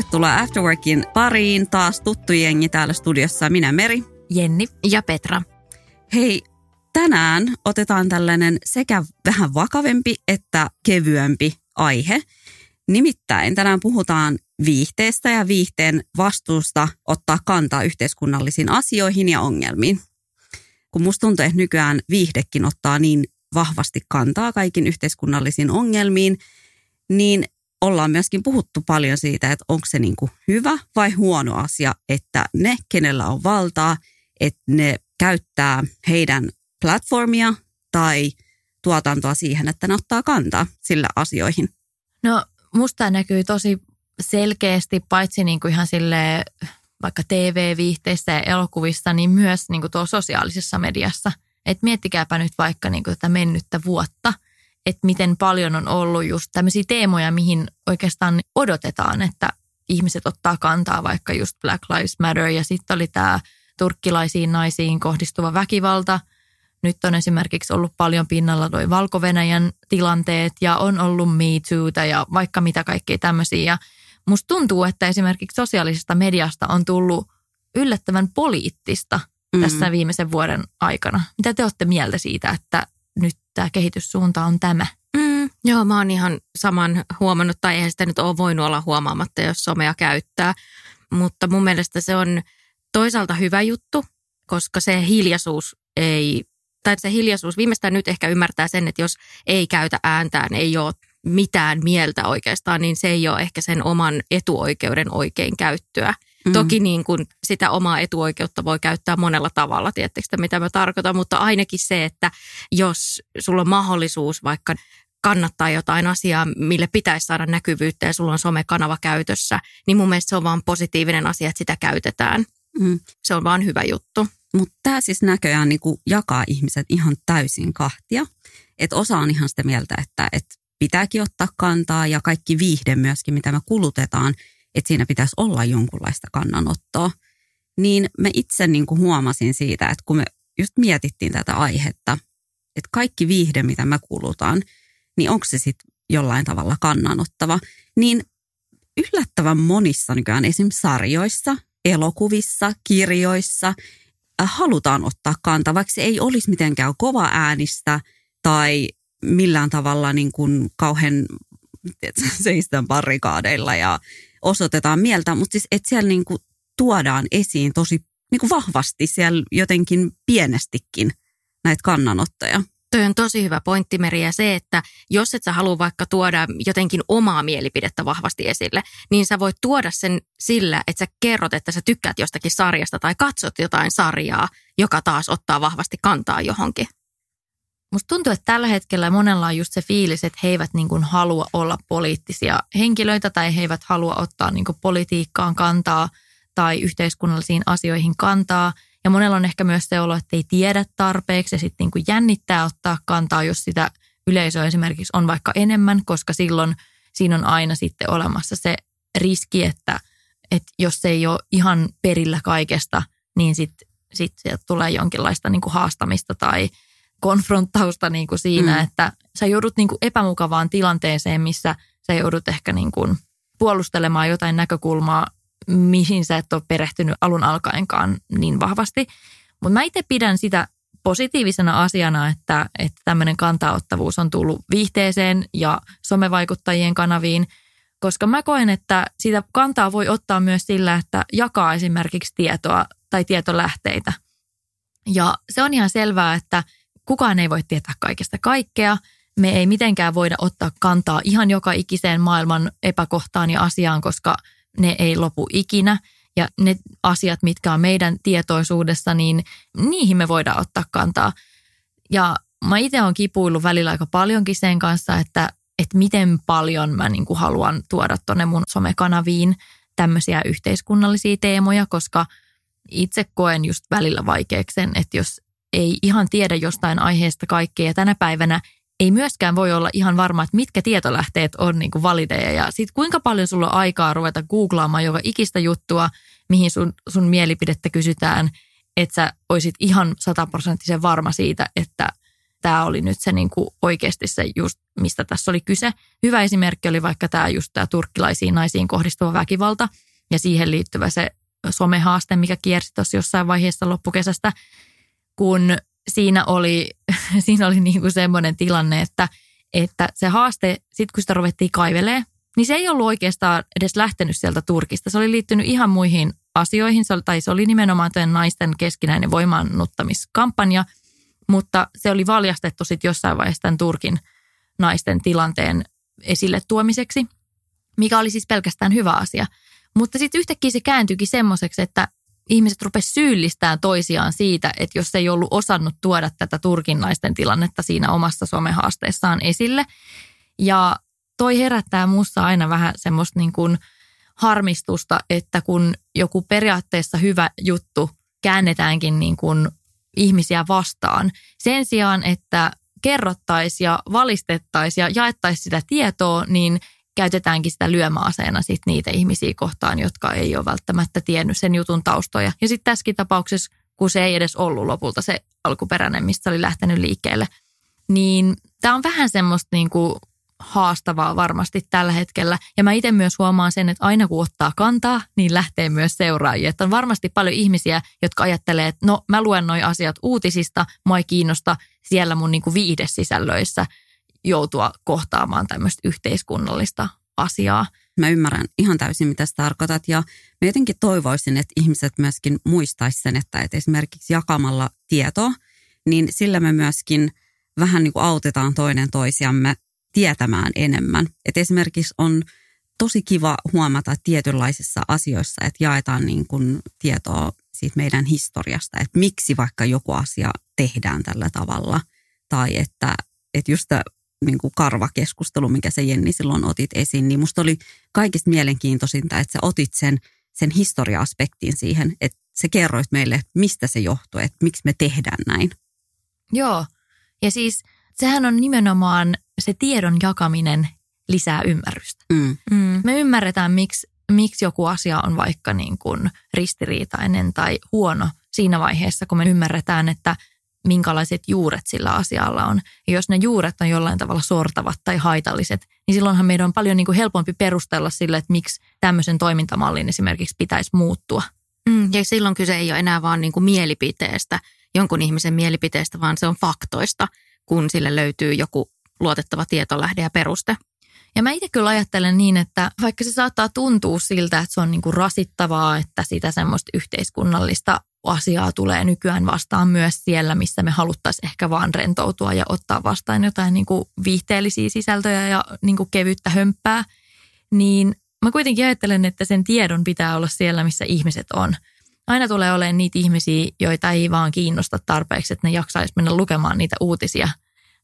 Tervetuloa Afterworkin pariin. Taas tuttu jengi täällä studiossa. Minä Meri. Jenni ja Petra. Hei, tänään otetaan tällainen sekä vähän vakavempi että kevyempi aihe. Nimittäin tänään puhutaan viihteestä ja viihteen vastuusta ottaa kantaa yhteiskunnallisiin asioihin ja ongelmiin. Kun musta tuntuu, että nykyään viihdekin ottaa niin vahvasti kantaa kaikin yhteiskunnallisiin ongelmiin, niin ollaan myöskin puhuttu paljon siitä, että onko se niin kuin hyvä vai huono asia, että ne, kenellä on valtaa, että ne käyttää heidän platformia tai tuotantoa siihen, että ne ottaa kantaa sillä asioihin. No musta näkyy tosi selkeästi, paitsi niin kuin ihan sille vaikka TV-viihteissä ja elokuvissa, niin myös niin kuin tuo sosiaalisessa mediassa. Et miettikääpä nyt vaikka niin kuin tätä mennyttä vuotta – että miten paljon on ollut just tämmöisiä teemoja, mihin oikeastaan odotetaan, että ihmiset ottaa kantaa, vaikka just Black Lives Matter ja sitten oli tämä turkkilaisiin naisiin kohdistuva väkivalta. Nyt on esimerkiksi ollut paljon pinnalla toi valko tilanteet ja on ollut Me Too'ta ja vaikka mitä kaikkea tämmöisiä. Ja musta tuntuu, että esimerkiksi sosiaalisesta mediasta on tullut yllättävän poliittista mm. tässä viimeisen vuoden aikana. Mitä te olette mieltä siitä, että nyt tämä kehityssuunta on tämä. Mm, joo, mä oon ihan saman huomannut, tai eihän sitä nyt ole voinut olla huomaamatta, jos somea käyttää. Mutta mun mielestä se on toisaalta hyvä juttu, koska se hiljaisuus ei, tai se hiljaisuus viimeistään nyt ehkä ymmärtää sen, että jos ei käytä ääntään, ei ole mitään mieltä oikeastaan, niin se ei ole ehkä sen oman etuoikeuden oikein käyttöä. Mm. Toki niin kuin sitä omaa etuoikeutta voi käyttää monella tavalla, tiettekö mitä mä tarkoitan, mutta ainakin se, että jos sulla on mahdollisuus vaikka kannattaa jotain asiaa, mille pitäisi saada näkyvyyttä ja sulla on somekanava käytössä, niin mun mielestä se on vaan positiivinen asia, että sitä käytetään. Mm. Se on vaan hyvä juttu. Mutta tämä siis näköjään niinku jakaa ihmiset ihan täysin kahtia. Että osa on ihan sitä mieltä, että et pitääkin ottaa kantaa ja kaikki viihde myöskin, mitä me kulutetaan – että siinä pitäisi olla jonkunlaista kannanottoa. Niin me itse niin kuin huomasin siitä, että kun me just mietittiin tätä aihetta, että kaikki viihde, mitä me kulutaan, niin onko se sitten jollain tavalla kannanottava, niin yllättävän monissa nykyään esimerkiksi sarjoissa, elokuvissa, kirjoissa äh, halutaan ottaa kantaa, vaikka se ei olisi mitenkään kova äänistä tai millään tavalla niin kuin kauhean seistään barrikaadeilla ja osoitetaan mieltä, mutta siis että siellä niin kuin tuodaan esiin tosi niin kuin vahvasti siellä jotenkin pienestikin näitä kannanottoja. Toi on tosi hyvä pointti, Meri, ja se, että jos et sä halua vaikka tuoda jotenkin omaa mielipidettä vahvasti esille, niin sä voit tuoda sen sillä, että sä kerrot, että sä tykkäät jostakin sarjasta tai katsot jotain sarjaa, joka taas ottaa vahvasti kantaa johonkin. Musta tuntuu, että tällä hetkellä monella on just se fiilis, että he eivät niin kuin halua olla poliittisia henkilöitä tai he eivät halua ottaa niin kuin politiikkaan kantaa tai yhteiskunnallisiin asioihin kantaa. Ja monella on ehkä myös se olo, että ei tiedä tarpeeksi ja sitten niin jännittää ottaa kantaa, jos sitä yleisöä esimerkiksi on vaikka enemmän, koska silloin siinä on aina sitten olemassa se riski, että, että jos se ei ole ihan perillä kaikesta, niin sitten sit sieltä tulee jonkinlaista niin kuin haastamista tai – konfronttausta niin kuin siinä, mm. että sä joudut niin kuin epämukavaan tilanteeseen, missä sä joudut ehkä niin kuin puolustelemaan jotain näkökulmaa, mihin sä et ole perehtynyt alun alkaenkaan niin vahvasti. Mutta mä itse pidän sitä positiivisena asiana, että, että tämmöinen kantaottavuus on tullut viihteeseen ja somevaikuttajien kanaviin, koska mä koen, että sitä kantaa voi ottaa myös sillä, että jakaa esimerkiksi tietoa tai tietolähteitä. Ja se on ihan selvää, että – kukaan ei voi tietää kaikesta kaikkea. me ei mitenkään voida ottaa kantaa ihan joka ikiseen maailman epäkohtaan ja asiaan, koska ne ei lopu ikinä. Ja ne asiat, mitkä on meidän tietoisuudessa, niin niihin me voidaan ottaa kantaa. Ja mä itse olen kipuillut välillä aika paljonkin sen kanssa, että, että miten paljon mä niin kuin haluan tuoda tuonne mun somekanaviin tämmöisiä yhteiskunnallisia teemoja, koska itse koen just välillä vaikeaksi sen, että jos ei ihan tiedä jostain aiheesta kaikkea. Ja tänä päivänä ei myöskään voi olla ihan varma, että mitkä tietolähteet on niin kuin valideja. Ja sitten kuinka paljon sulla on aikaa ruveta googlaamaan joka ikistä juttua, mihin sun, sun mielipidettä kysytään, että sä olisit ihan sataprosenttisen varma siitä, että tämä oli nyt se niin kuin oikeasti se just, mistä tässä oli kyse. Hyvä esimerkki oli vaikka tämä just tämä turkkilaisiin naisiin kohdistuva väkivalta ja siihen liittyvä se somehaaste, mikä kiersi tuossa jossain vaiheessa loppukesästä, kun siinä oli, siinä oli niin kuin semmoinen tilanne, että, että se haaste, sitten kun sitä ruvettiin kaivelee, niin se ei ollut oikeastaan edes lähtenyt sieltä Turkista. Se oli liittynyt ihan muihin asioihin, se oli, tai se oli nimenomaan tämän naisten keskinäinen voimaannuttamiskampanja, mutta se oli valjastettu sitten jossain vaiheessa tämän Turkin naisten tilanteen esille tuomiseksi, mikä oli siis pelkästään hyvä asia. Mutta sitten yhtäkkiä se kääntyikin semmoiseksi, että ihmiset rupesivat syyllistämään toisiaan siitä, että jos ei ollut osannut tuoda tätä Turkin naisten tilannetta siinä omassa somehaasteessaan esille. Ja toi herättää muussa aina vähän semmoista niin kuin harmistusta, että kun joku periaatteessa hyvä juttu käännetäänkin niin kuin ihmisiä vastaan, sen sijaan, että kerrottaisiin ja valistettaisiin ja jaettaisiin sitä tietoa, niin käytetäänkin sitä lyömäaseena sit niitä ihmisiä kohtaan, jotka ei ole välttämättä tiennyt sen jutun taustoja. Ja sitten tässäkin tapauksessa, kun se ei edes ollut lopulta se alkuperäinen, mistä oli lähtenyt liikkeelle, niin tämä on vähän semmoista niin haastavaa varmasti tällä hetkellä. Ja mä itse myös huomaan sen, että aina kun ottaa kantaa, niin lähtee myös seuraajia. Että on varmasti paljon ihmisiä, jotka ajattelee, että no mä luen noi asiat uutisista, mua ei kiinnosta siellä mun niin kuin viidesisällöissä joutua kohtaamaan tämmöistä yhteiskunnallista asiaa. Mä ymmärrän ihan täysin, mitä sä tarkoitat ja mä jotenkin toivoisin, että ihmiset myöskin muistaisivat sen, että, että esimerkiksi jakamalla tietoa, niin sillä me myöskin vähän niin kuin autetaan toinen toisiamme tietämään enemmän. Et esimerkiksi on tosi kiva huomata tietynlaisissa asioissa, että jaetaan niin kuin tietoa siitä meidän historiasta, että miksi vaikka joku asia tehdään tällä tavalla. Tai että, että just niin kuin karvakeskustelu, mikä se Jenni silloin otit esiin, niin musta oli kaikista mielenkiintoisinta, että sä otit sen, sen historia-aspektin siihen, että sä kerroit meille, että mistä se johtuu, että miksi me tehdään näin. Joo, ja siis sehän on nimenomaan se tiedon jakaminen lisää ymmärrystä. Mm. Mm. Me ymmärretään, miksi, miksi joku asia on vaikka niin kuin ristiriitainen tai huono siinä vaiheessa, kun me ymmärretään, että minkälaiset juuret sillä asialla on. Ja jos ne juuret on jollain tavalla sortavat tai haitalliset, niin silloinhan meidän on paljon niin kuin helpompi perustella sille, että miksi tämmöisen toimintamallin esimerkiksi pitäisi muuttua. Mm, ja silloin kyse ei ole enää vaan niin kuin mielipiteestä, jonkun ihmisen mielipiteestä, vaan se on faktoista, kun sille löytyy joku luotettava tietolähde ja peruste. Ja mä itse kyllä ajattelen niin, että vaikka se saattaa tuntua siltä, että se on niin kuin rasittavaa, että sitä semmoista yhteiskunnallista asiaa tulee nykyään vastaan myös siellä, missä me haluttaisiin ehkä vaan rentoutua ja ottaa vastaan jotain niin kuin viihteellisiä sisältöjä ja niin kuin kevyttä hömppää, niin mä kuitenkin ajattelen, että sen tiedon pitää olla siellä, missä ihmiset on. Aina tulee olemaan niitä ihmisiä, joita ei vaan kiinnosta tarpeeksi, että ne jaksaisi mennä lukemaan niitä uutisia.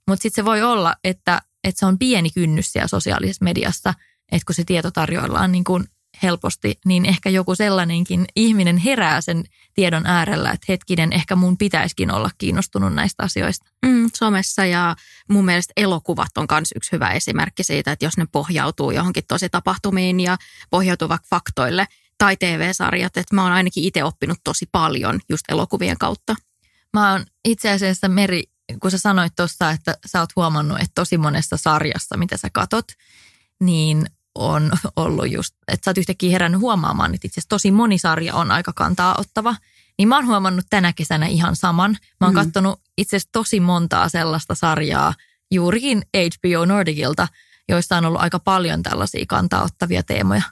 Mutta sitten se voi olla, että, että se on pieni kynnys siellä sosiaalisessa mediassa, että kun se tieto tarjoillaan niin kuin helposti, niin ehkä joku sellainenkin ihminen herää sen tiedon äärellä, että hetkinen, ehkä mun pitäisikin olla kiinnostunut näistä asioista. Mm, somessa ja mun mielestä elokuvat on myös yksi hyvä esimerkki siitä, että jos ne pohjautuu johonkin tosi tapahtumiin ja pohjautuu vaikka faktoille tai TV-sarjat, että mä oon ainakin itse oppinut tosi paljon just elokuvien kautta. Mä oon itse asiassa Meri, kun sä sanoit tuossa, että sä oot huomannut, että tosi monessa sarjassa, mitä sä katot, niin on ollut just, että sä oot yhtäkkiä herännyt huomaamaan, että itse asiassa tosi moni sarja on aika kantaa ottava. Niin mä oon huomannut tänä kesänä ihan saman. Mä oon mm. katsonut itse asiassa tosi montaa sellaista sarjaa juurikin HBO Nordicilta, joissa on ollut aika paljon tällaisia kantaa ottavia teemoja.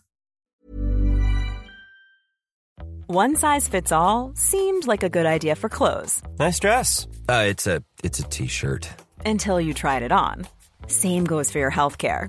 One size fits all seemed like a good idea for clothes. Nice dress. Uh, it's a it's a t-shirt. Until you tried it on. Same goes for your healthcare.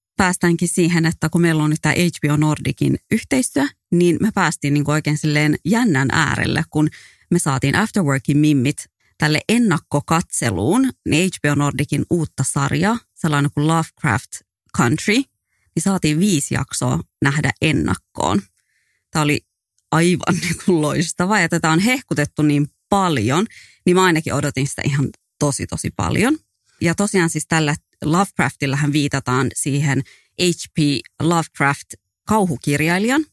päästäänkin siihen, että kun meillä on nyt tämä HBO Nordicin yhteistyö, niin me päästiin niin oikein silleen jännän äärelle, kun me saatiin Afterworkin mimmit tälle ennakkokatseluun niin HBO Nordicin uutta sarjaa, sellainen kuin Lovecraft Country, niin saatiin viisi jaksoa nähdä ennakkoon. Tämä oli aivan niin kuin loistava ja tätä on hehkutettu niin paljon, niin mä ainakin odotin sitä ihan tosi tosi paljon. Ja tosiaan siis tällä Lovecraftillähän viitataan siihen H.P. Lovecraft kauhukirjailijan,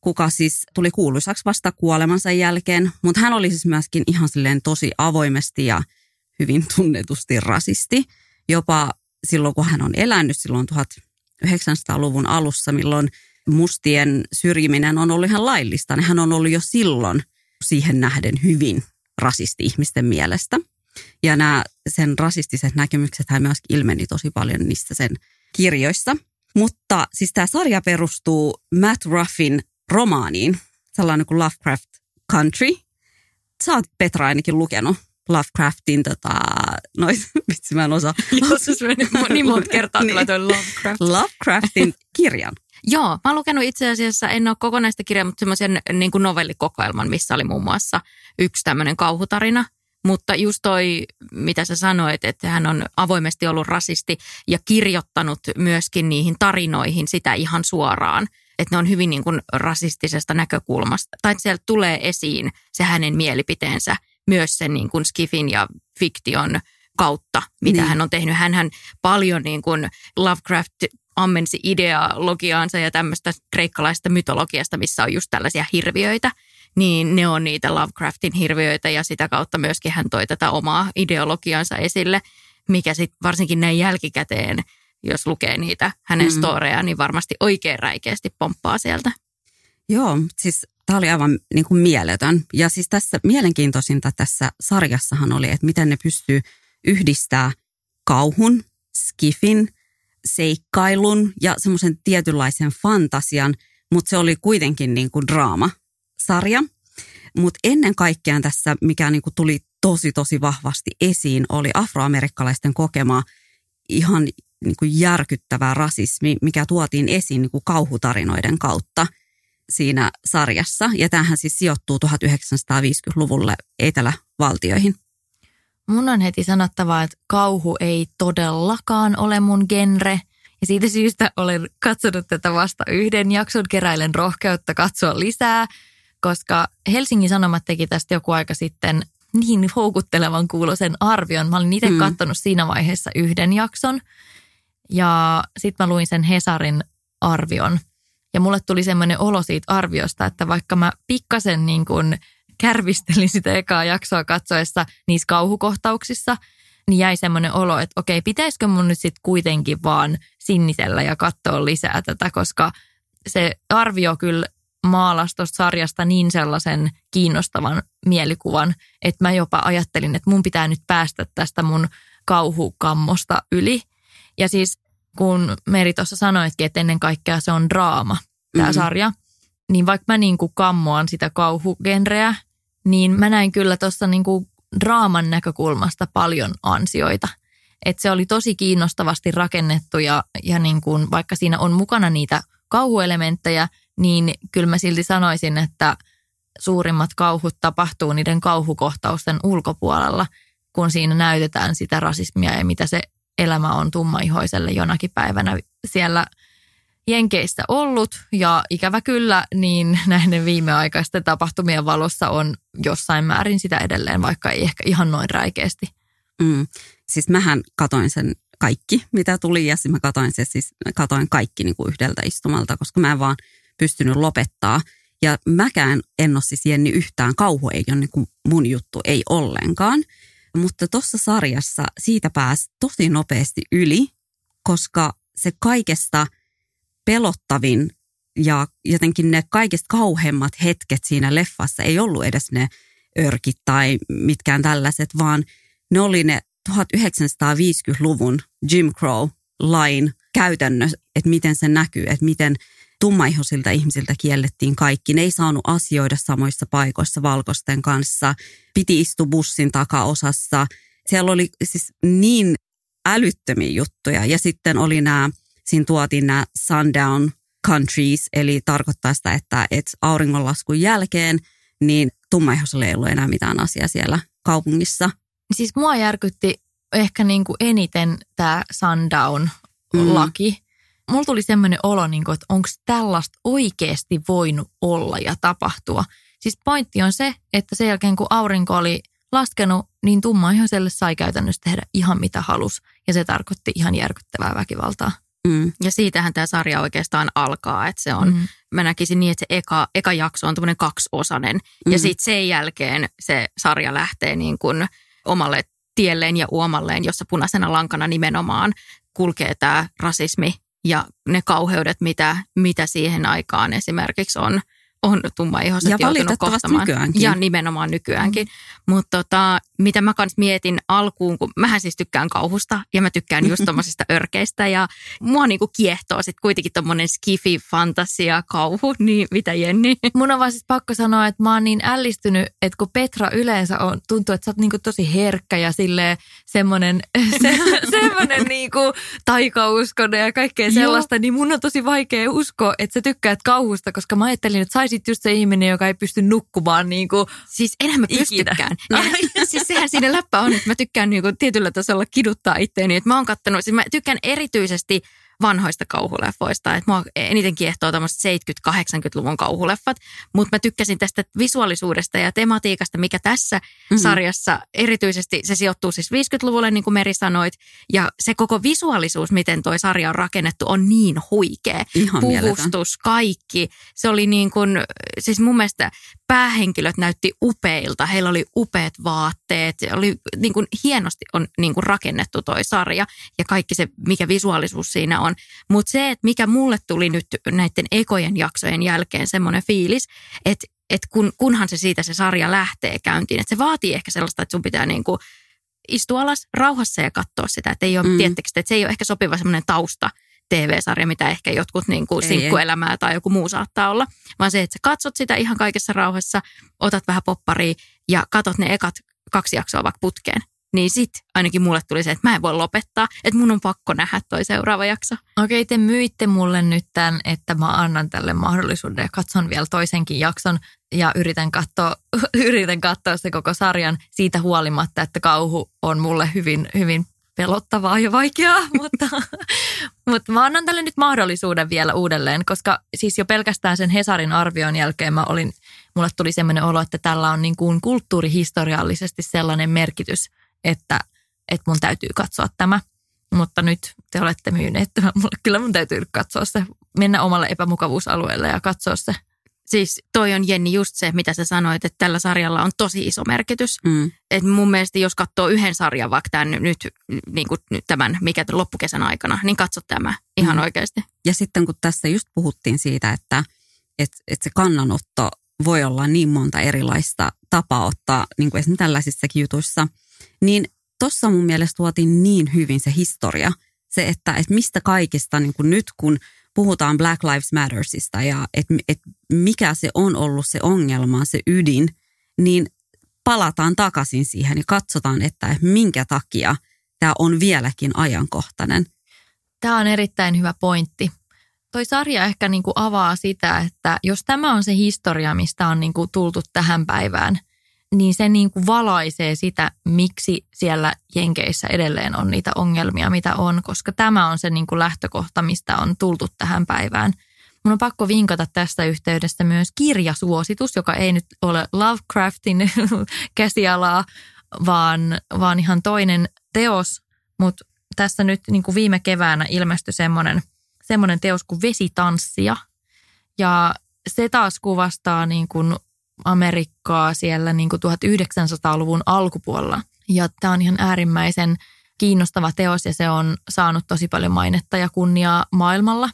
kuka siis tuli kuuluisaksi vasta kuolemansa jälkeen, mutta hän oli siis myöskin ihan silleen tosi avoimesti ja hyvin tunnetusti rasisti. Jopa silloin, kun hän on elänyt silloin 1900-luvun alussa, milloin mustien syrjiminen on ollut ihan laillista, niin hän on ollut jo silloin siihen nähden hyvin rasisti ihmisten mielestä. Ja nämä sen rasistiset näkemykset hän myös ilmeni tosi paljon niissä sen kirjoissa. Mutta siis tämä sarja perustuu Matt Ruffin romaaniin, sellainen kuin Lovecraft Country. Sä oot Petra ainakin lukenut Lovecraftin, tota, noin, vitsi mä en osaa. Joskus niin monta kertaa tulee toi Lovecraft. Lovecraftin kirjan. Joo, mä oon lukenut itse asiassa, en ole kokonaista kirjaa, mutta semmoisen niin kuin novellikokoelman, missä oli muun muassa yksi tämmöinen kauhutarina. Mutta just toi, mitä sä sanoit, että hän on avoimesti ollut rasisti ja kirjoittanut myöskin niihin tarinoihin sitä ihan suoraan. Että ne on hyvin niin kuin rasistisesta näkökulmasta. Tai että sieltä tulee esiin se hänen mielipiteensä myös sen niin kuin skifin ja fiktion kautta, mitä niin. hän on tehnyt. Hänhän paljon niin kuin Lovecraft ammensi ideologiaansa ja tämmöistä kreikkalaista mytologiasta, missä on just tällaisia hirviöitä, niin ne on niitä Lovecraftin hirviöitä ja sitä kautta myöskin hän toi tätä omaa ideologiansa esille, mikä sitten varsinkin näin jälkikäteen, jos lukee niitä hänen mm. storeja, niin varmasti oikein räikeästi pomppaa sieltä. Joo, siis tämä oli aivan niin kuin mieletön. Ja siis tässä mielenkiintoisinta tässä sarjassahan oli, että miten ne pystyy yhdistää kauhun, skifin, seikkailun ja semmoisen tietynlaisen fantasian, mutta se oli kuitenkin niin kuin draama-sarja. Mutta ennen kaikkea tässä, mikä niin kuin tuli tosi tosi vahvasti esiin, oli afroamerikkalaisten kokema ihan niin kuin järkyttävä rasismi, mikä tuotiin esiin niin kuin kauhutarinoiden kautta siinä sarjassa. Ja tämähän siis sijoittuu 1950-luvulle Etelävaltioihin. Mun on heti sanottava, että kauhu ei todellakaan ole mun genre. Ja siitä syystä olen katsonut tätä vasta yhden jakson, keräilen rohkeutta katsoa lisää, koska Helsingin Sanomat teki tästä joku aika sitten niin houkuttelevan kuulosen arvion. Mä olin itse mm. katsonut siinä vaiheessa yhden jakson ja sitten mä luin sen Hesarin arvion. Ja mulle tuli semmoinen olo siitä arviosta, että vaikka mä pikkasen niin kuin kärvistelin sitä ekaa jaksoa katsoessa niissä kauhukohtauksissa, niin jäi semmoinen olo, että okei, pitäisikö mun nyt sitten kuitenkin vaan sinnisellä ja katsoa lisää tätä, koska se arvio kyllä maalasi tuosta sarjasta niin sellaisen kiinnostavan mielikuvan, että mä jopa ajattelin, että mun pitää nyt päästä tästä mun kauhukammosta yli. Ja siis kun Meri tuossa sanoitkin, että ennen kaikkea se on draama, tämä mm-hmm. sarja, niin vaikka mä niin kuin kammoan sitä kauhugenreä, niin mä näin kyllä tuossa niin kuin draaman näkökulmasta paljon ansioita. että se oli tosi kiinnostavasti rakennettu ja, ja niin kuin, vaikka siinä on mukana niitä kauhuelementtejä, niin kyllä mä silti sanoisin, että suurimmat kauhut tapahtuu niiden kauhukohtausten ulkopuolella, kun siinä näytetään sitä rasismia ja mitä se elämä on tummaihoiselle jonakin päivänä siellä Jenkeissä ollut ja ikävä kyllä niin näiden viimeaikaisten tapahtumien valossa on jossain määrin sitä edelleen, vaikka ei ehkä ihan noin räikeästi. Mm. Siis mähän katoin sen kaikki, mitä tuli ja siis mä katoin, se, siis katoin kaikki niin kuin yhdeltä istumalta, koska mä en vaan pystynyt lopettaa. Ja mäkään en ole siis Jenni yhtään, kauhu ei ole niin kuin mun juttu, ei ollenkaan. Mutta tuossa sarjassa siitä pääsi tosi nopeasti yli, koska se kaikesta pelottavin ja jotenkin ne kaikista kauheimmat hetket siinä leffassa ei ollut edes ne örkit tai mitkään tällaiset, vaan ne oli ne 1950-luvun Jim Crow-lain käytännössä, että miten se näkyy, että miten tummaihoisilta ihmisiltä kiellettiin kaikki. Ne ei saanut asioida samoissa paikoissa valkoisten kanssa. Piti istua bussin takaosassa. Siellä oli siis niin älyttömiä juttuja. Ja sitten oli nämä, siinä tuotiin nämä sundown countries, eli tarkoittaa sitä, että, että auringonlaskun jälkeen niin tummaihoisilla ei ollut enää mitään asiaa siellä kaupungissa. Siis mua järkytti ehkä niin kuin eniten tämä sundown-laki. Mm mulla tuli semmoinen olo, niin kuin, että onko tällaista oikeasti voinut olla ja tapahtua. Siis pointti on se, että sen jälkeen kun aurinko oli laskenut, niin tummaihoiselle sai käytännössä tehdä ihan mitä halus. Ja se tarkoitti ihan järkyttävää väkivaltaa. Mm. Ja siitähän tämä sarja oikeastaan alkaa, että se on, mm. mä näkisin niin, että se eka, eka jakso on tämmöinen kaksiosainen. Mm. Ja sitten sen jälkeen se sarja lähtee niin kuin omalle tielleen ja uomalleen, jossa punaisena lankana nimenomaan kulkee tämä rasismi ja ne kauheudet, mitä, mitä siihen aikaan esimerkiksi on, on tummaihoiset ja joutunut kohtamaan. Nykyäänkin. Ja nimenomaan nykyäänkin. Mm. Mutta tota, mitä mä kans mietin alkuun, kun mähän siis tykkään kauhusta ja mä tykkään just tommosista örkeistä ja mua niinku kiehtoo sitten kuitenkin tommonen skifi, fantasia, kauhu, niin mitä Jenni? Mun on vaan siis pakko sanoa, että mä oon niin ällistynyt, että kun Petra yleensä on, tuntuu, että sä oot niinku tosi herkkä ja silleen semmonen, se, semmonen niinku taikauskonen ja kaikkea sellaista, niin mun on tosi vaikea uskoa, että sä tykkäät kauhusta, koska mä ajattelin, että saisit just se ihminen, joka ei pysty nukkumaan niinku Siis enhän mä pystykään. No. siis sehän siinä läppä on, että mä tykkään niinku tietyllä tasolla kiduttaa itteeni. Että mä oon kattonut, siis mä tykkään erityisesti vanhoista kauhuleffoista. Että mua eniten kiehtoo tämmöiset 70-80-luvun kauhuleffat, mutta mä tykkäsin tästä visuaalisuudesta ja tematiikasta, mikä tässä mm-hmm. sarjassa erityisesti, se sijoittuu siis 50-luvulle, niin kuin Meri sanoit, ja se koko visuaalisuus, miten toi sarja on rakennettu, on niin huikea. Ihan Puvustus, mieletön. kaikki. Se oli niin kuin, siis mun mielestä päähenkilöt näytti upeilta, heillä oli upeat vaatteet, oli niin kuin hienosti on niin kuin rakennettu toi sarja ja kaikki se, mikä visuaalisuus siinä on. Mutta se, että mikä mulle tuli nyt näiden ekojen jaksojen jälkeen semmoinen fiilis, että että kun, kunhan se siitä se sarja lähtee käyntiin, että se vaatii ehkä sellaista, että sun pitää niin kuin istua alas rauhassa ja katsoa sitä, että ei ole, mm. tiettekö, että se ei ole ehkä sopiva semmoinen tausta TV-sarja, mitä ehkä jotkut niin kuin sinkkuelämää tai joku muu saattaa olla, vaan se, että sä katsot sitä ihan kaikessa rauhassa, otat vähän popparia ja katot ne ekat kaksi jaksoa vaikka putkeen. Niin sit ainakin mulle tuli se, että mä en voi lopettaa, että mun on pakko nähdä toi seuraava jakso. Okei, te myitte mulle nyt tämän, että mä annan tälle mahdollisuuden ja katson vielä toisenkin jakson ja yritän katsoa, yritän katsoa se koko sarjan siitä huolimatta, että kauhu on mulle hyvin, hyvin pelottavaa ja vaikeaa, mutta, mutta mä annan tälle nyt mahdollisuuden vielä uudelleen, koska siis jo pelkästään sen Hesarin arvion jälkeen mä olin, mulle tuli sellainen olo, että tällä on niin kuin kulttuurihistoriallisesti sellainen merkitys, että, että mun täytyy katsoa tämä. Mutta nyt te olette myyneet että Kyllä mun täytyy katsoa se, mennä omalle epämukavuusalueelle ja katsoa se – Siis toi on Jenni just se, mitä sä sanoit, että tällä sarjalla on tosi iso merkitys. Mm. Et mun mielestä jos katsoo yhden sarjan, vaikka tämän, nyt, niin kuin tämän, mikä loppukesän aikana, niin katso tämä ihan mm. oikeasti. Ja sitten kun tässä just puhuttiin siitä, että et, et se kannanotto voi olla niin monta erilaista tapaa ottaa, niin kuin esimerkiksi tällaisissakin jutuissa, niin tuossa mun mielestä tuotiin niin hyvin se historia, se, että, että mistä kaikista niin kuin nyt kun – puhutaan Black Lives Mattersista ja että et mikä se on ollut se ongelma, se ydin, niin palataan takaisin siihen ja katsotaan, että minkä takia tämä on vieläkin ajankohtainen. Tämä on erittäin hyvä pointti. Toi sarja ehkä niin kuin avaa sitä, että jos tämä on se historia, mistä on niin kuin tultu tähän päivään, niin se niin kuin valaisee sitä, miksi siellä Jenkeissä edelleen on niitä ongelmia, mitä on, koska tämä on se niin kuin lähtökohta, mistä on tultu tähän päivään. Mun on pakko vinkata tästä yhteydestä myös kirjasuositus, joka ei nyt ole Lovecraftin käsialaa, vaan, vaan ihan toinen teos, mutta tässä nyt niin kuin viime keväänä ilmestyi semmoinen, semmoinen teos kuin Vesitanssia. Ja se taas kuvastaa niin kuin Amerikkaa siellä niin kuin 1900-luvun alkupuolella. Ja tämä on ihan äärimmäisen kiinnostava teos ja se on saanut tosi paljon mainetta ja kunniaa maailmalla.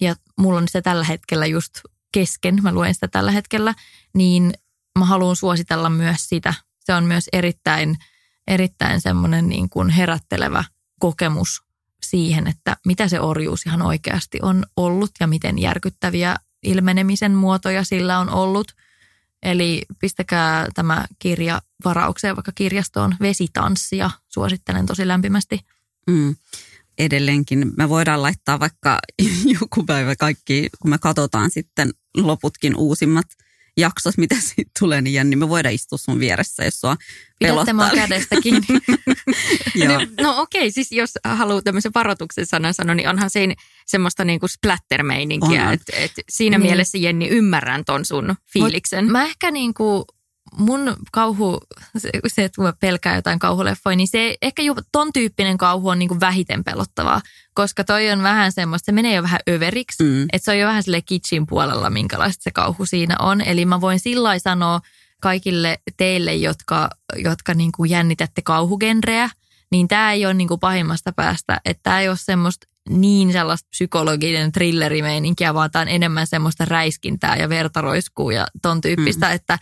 Ja mulla on se tällä hetkellä just kesken, mä luen sitä tällä hetkellä, niin mä haluan suositella myös sitä. Se on myös erittäin, erittäin semmoinen niin kuin herättelevä kokemus siihen, että mitä se orjuus ihan oikeasti on ollut ja miten järkyttäviä ilmenemisen muotoja sillä on ollut. Eli pistäkää tämä kirja varaukseen vaikka kirjastoon vesitanssia. Suosittelen tosi lämpimästi. Mm. Edelleenkin me voidaan laittaa vaikka joku päivä kaikki, kun me katsotaan sitten loputkin uusimmat – jaksot, mitä siitä tulee, niin Jenni, me voidaan istua sun vieressä, jos sua pelottaa. Pidätte kädestä kiinni. no, no okei, okay, siis jos haluaa tämmöisen varoituksen sanan sanoa, niin onhan siinä semmoista niinku splatter-meininkiä. Et, et siinä niin. mielessä Jenni ymmärrän ton sun fiiliksen. Mut mä ehkä niinku mun kauhu, se, että mä pelkään jotain kauhuleffoja, niin se ehkä jo ton tyyppinen kauhu on niin kuin vähiten pelottavaa, koska toi on vähän semmoista, se menee jo vähän överiksi, mm. että se on jo vähän sille kitsin puolella, minkälaista se kauhu siinä on. Eli mä voin sillä sanoa kaikille teille, jotka, jotka niin kuin jännitätte kauhugenreä, niin tämä ei ole niin kuin pahimmasta päästä, että tämä ei ole semmoista niin sellaista psykologinen thrillerimeininkiä, vaan tämä on enemmän semmoista räiskintää ja vertaroiskuu ja ton tyyppistä, mm. että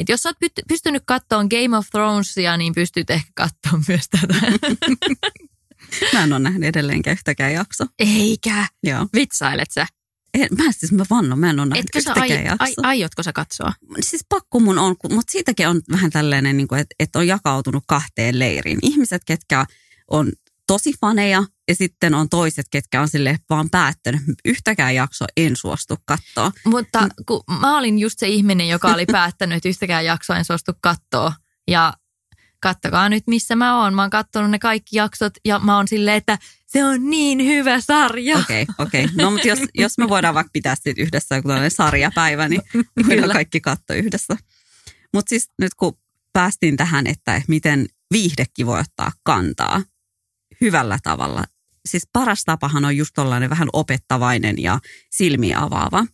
et jos olet pystynyt katsomaan Game of Thronesia, niin pystyt ehkä katsomaan myös tätä. Mä en ole nähnyt edelleenkään yhtäkään jakso. Eikä. Joo. Vitsailet sä? En, mä siis mä vannon, mä en ole nähnyt Etkö yhtäkään ai, jakso. Ai, aiotko sä katsoa? Siis pakko mun on, mutta siitäkin on vähän tällainen, niin että, että on jakautunut kahteen leiriin. Ihmiset, ketkä on tosi faneja ja sitten on toiset, ketkä on sille vaan päättänyt. Yhtäkään jakso en suostu katsoa. Mutta kun mä olin just se ihminen, joka oli päättänyt, että yhtäkään jaksoa en suostu katsoa. Ja kattokaa nyt, missä mä oon. Mä oon katsonut ne kaikki jaksot ja mä oon silleen, että se on niin hyvä sarja. Okei, okay, okei. Okay. No mutta jos, jos me voidaan vaikka pitää sitten yhdessä joku sarjapäivä, niin voidaan kaikki katsoa yhdessä. Mutta siis nyt kun päästiin tähän, että miten viihdekin voi ottaa kantaa hyvällä tavalla. Siis paras tapahan on just tollainen vähän opettavainen ja silmiä avaava.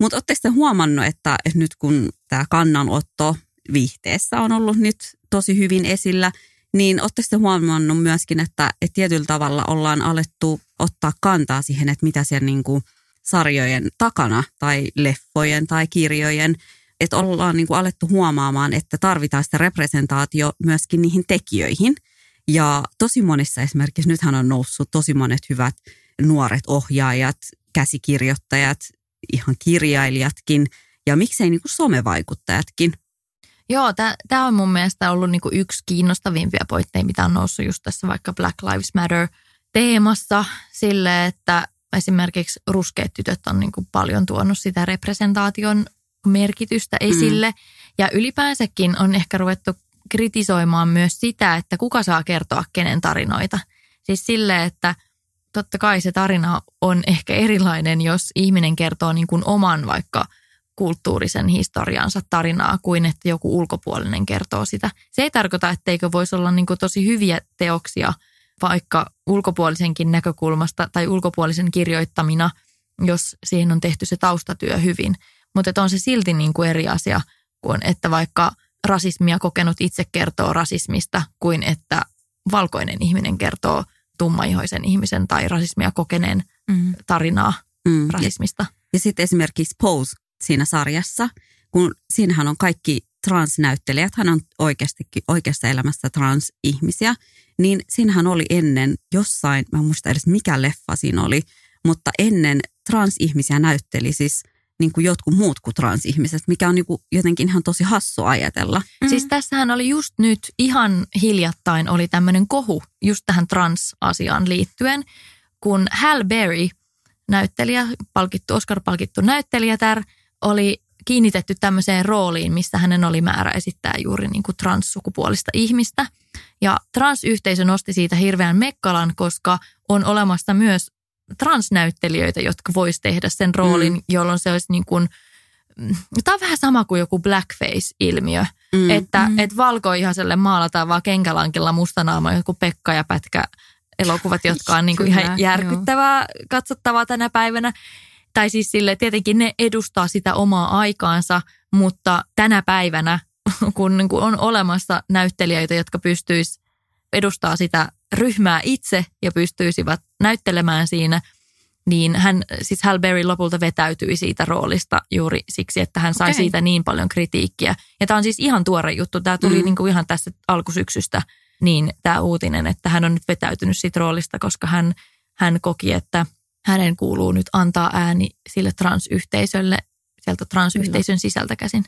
Mutta oletteko te huomannut, että nyt kun tämä kannanotto viihteessä on ollut nyt tosi hyvin esillä, niin oletteko te huomannut myöskin, että, että tietyllä tavalla ollaan alettu ottaa kantaa siihen, että mitä siellä niin kuin sarjojen takana tai leffojen tai kirjojen, että ollaan niin kuin alettu huomaamaan, että tarvitaan sitä representaatio myöskin niihin tekijöihin – ja tosi monissa esimerkiksi, nythän on noussut tosi monet hyvät nuoret ohjaajat, käsikirjoittajat, ihan kirjailijatkin ja miksei niin kuin somevaikuttajatkin. Joo, tämä on mun mielestä ollut niin kuin yksi kiinnostavimpia pointteja, mitä on noussut just tässä vaikka Black Lives Matter teemassa sille, että esimerkiksi ruskeat tytöt on niin kuin paljon tuonut sitä representaation merkitystä esille. Mm. Ja ylipäänsäkin on ehkä ruvettu kritisoimaan myös sitä, että kuka saa kertoa kenen tarinoita. Siis sille, että totta kai se tarina on ehkä erilainen, jos ihminen kertoo niin kuin oman vaikka kulttuurisen historiansa tarinaa kuin että joku ulkopuolinen kertoo sitä. Se ei tarkoita, etteikö voisi olla niin kuin tosi hyviä teoksia vaikka ulkopuolisenkin näkökulmasta tai ulkopuolisen kirjoittamina, jos siihen on tehty se taustatyö hyvin. Mutta on se silti niin kuin eri asia kuin että vaikka – rasismia kokenut itse kertoo rasismista kuin että valkoinen ihminen kertoo tummaihoisen ihmisen tai rasismia kokeneen mm. tarinaa mm. rasismista. Ja, ja sitten esimerkiksi Pose siinä sarjassa, kun siinähän on kaikki transnäyttelijät, hän on oikeastikin oikeassa elämässä transihmisiä, niin siinähän oli ennen jossain, mä en muista edes mikä leffa siinä oli, mutta ennen transihmisiä näytteli siis – niin kuin jotkut muut kuin transihmiset, mikä on niin kuin jotenkin ihan tosi hassu ajatella. Mm. Siis tässähän oli just nyt ihan hiljattain oli tämmöinen kohu just tähän trans-asiaan liittyen, kun Hal Berry, näyttelijä, palkittu, Oscar-palkittu näyttelijätär, oli kiinnitetty tämmöiseen rooliin, missä hänen oli määrä esittää juuri niin kuin transsukupuolista ihmistä. Ja transyhteisö nosti siitä hirveän mekkalan, koska on olemassa myös transnäyttelijöitä, jotka vois tehdä sen roolin, mm. jolloin se olisi niin kuin, mm, tämä on vähän sama kuin joku blackface-ilmiö, mm. että mm. et valkoihaiselle maalataan vaan kenkälankilla mustanaama joku Pekka ja Pätkä elokuvat, jotka on niin kuin Kyllä, ihan järkyttävää joo. katsottavaa tänä päivänä. Tai siis sille tietenkin ne edustaa sitä omaa aikaansa, mutta tänä päivänä, kun niin kuin on olemassa näyttelijöitä, jotka pystyisivät edustaa sitä ryhmää itse ja pystyisivät näyttelemään siinä, niin hän, siis Hal Berry lopulta vetäytyi siitä roolista juuri siksi, että hän sai okay. siitä niin paljon kritiikkiä. Ja tämä on siis ihan tuore juttu. Tämä tuli mm. niin kuin ihan tässä alkusyksystä niin tämä uutinen, että hän on nyt vetäytynyt siitä roolista, koska hän, hän koki, että hänen kuuluu nyt antaa ääni sille transyhteisölle sieltä transyhteisön sisältä käsin.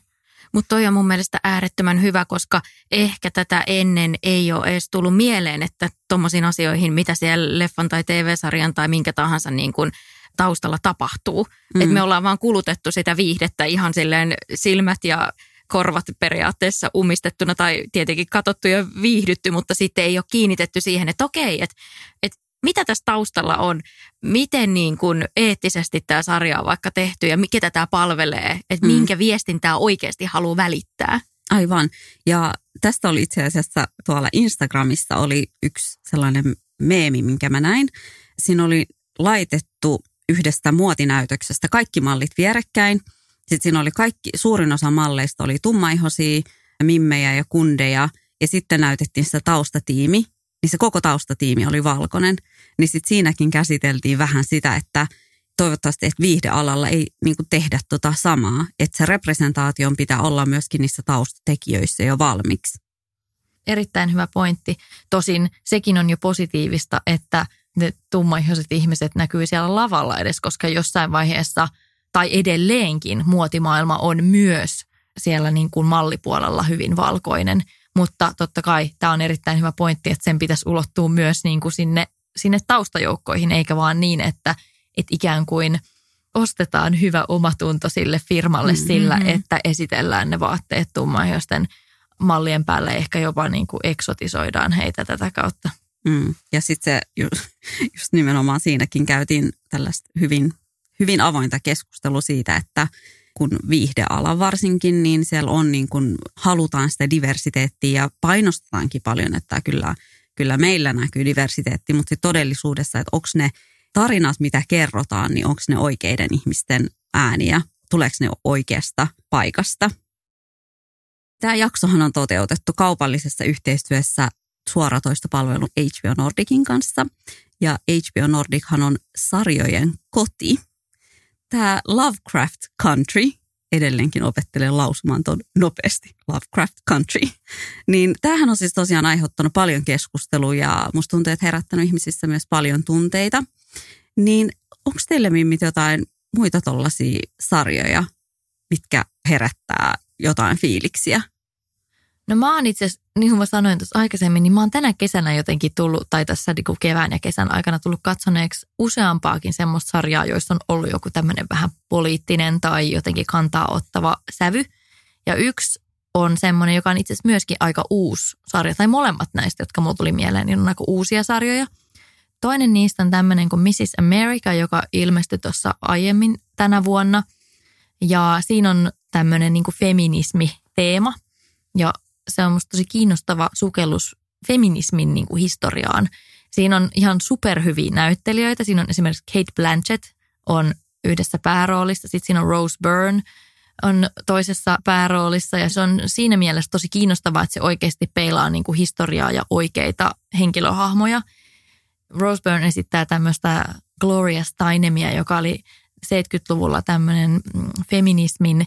Mutta toi on mun mielestä äärettömän hyvä, koska ehkä tätä ennen ei ole edes tullut mieleen, että tuommoisiin asioihin, mitä siellä leffan tai TV-sarjan tai minkä tahansa niin kun taustalla tapahtuu. Mm. Että me ollaan vaan kulutettu sitä viihdettä ihan silleen silmät ja korvat periaatteessa umistettuna tai tietenkin katsottu ja viihdytty, mutta sitten ei ole kiinnitetty siihen, että okei, että, että mitä tässä taustalla on, miten niin kuin eettisesti tämä sarja on vaikka tehty ja mikä tämä palvelee, että mm. minkä viestin tämä oikeasti haluaa välittää. Aivan. Ja tästä oli itse asiassa tuolla Instagramissa oli yksi sellainen meemi, minkä mä näin. Siinä oli laitettu yhdestä muotinäytöksestä kaikki mallit vierekkäin. Sitten siinä oli kaikki, suurin osa malleista oli tummaihosia, mimmejä ja kundeja. Ja sitten näytettiin sitä taustatiimi, niin se koko taustatiimi oli valkoinen. Niin sitten siinäkin käsiteltiin vähän sitä, että toivottavasti että viihdealalla ei niin tehdä tota samaa. Että se representaation pitää olla myöskin niissä taustatekijöissä jo valmiiksi. Erittäin hyvä pointti. Tosin sekin on jo positiivista, että ne tummaihoiset ihmiset näkyy siellä lavalla edes, koska jossain vaiheessa tai edelleenkin muotimaailma on myös siellä niin kuin mallipuolella hyvin valkoinen – mutta totta kai tämä on erittäin hyvä pointti, että sen pitäisi ulottua myös niin kuin sinne, sinne taustajoukkoihin, eikä vaan niin, että, että ikään kuin ostetaan hyvä omatunto sille firmalle mm-hmm. sillä, että esitellään ne vaatteet tummaihoisten mallien päälle, ehkä jopa niin kuin eksotisoidaan heitä tätä kautta. Mm. Ja sitten se just, just nimenomaan siinäkin käytiin tällaista hyvin, hyvin avointa keskustelua siitä, että kun viihdeala varsinkin, niin siellä on niin kuin, halutaan sitä diversiteettiä ja painostetaankin paljon, että kyllä, kyllä meillä näkyy diversiteetti, mutta todellisuudessa, että onko ne tarinat, mitä kerrotaan, niin onko ne oikeiden ihmisten ääniä, tuleeko ne oikeasta paikasta. Tämä jaksohan on toteutettu kaupallisessa yhteistyössä suoratoistopalvelun HBO Nordicin kanssa. Ja HBO Nordichan on sarjojen koti tämä Lovecraft Country, edelleenkin opettelen lausumaan ton nopeasti, Lovecraft Country, niin tämähän on siis tosiaan aiheuttanut paljon keskustelua ja musta tuntuu, että herättänyt ihmisissä myös paljon tunteita. Niin onko teille Mimmit jotain muita tollaisia sarjoja, mitkä herättää jotain fiiliksiä? No mä oon itse asiassa, niin kuin mä sanoin tuossa aikaisemmin, niin mä oon tänä kesänä jotenkin tullut, tai tässä niin kevään ja kesän aikana tullut katsoneeksi useampaakin semmoista sarjaa, joissa on ollut joku tämmöinen vähän poliittinen tai jotenkin kantaa ottava sävy. Ja yksi on semmoinen, joka on itse asiassa myöskin aika uusi sarja, tai molemmat näistä, jotka mulla tuli mieleen, niin on aika uusia sarjoja. Toinen niistä on tämmöinen kuin Mrs. America, joka ilmestyi tuossa aiemmin tänä vuonna. Ja siinä on tämmöinen niin feminismi-teema. Ja se on musta tosi kiinnostava sukellus feminismin niin kuin historiaan. Siinä on ihan superhyviä näyttelijöitä. Siinä on esimerkiksi Kate Blanchett on yhdessä pääroolissa. Sitten siinä on Rose Byrne on toisessa pääroolissa ja se on siinä mielessä tosi kiinnostavaa, että se oikeasti peilaa niin kuin historiaa ja oikeita henkilöhahmoja. Rose Byrne esittää tämmöistä Gloria Steinemia, joka oli 70-luvulla tämmöinen mm, feminismin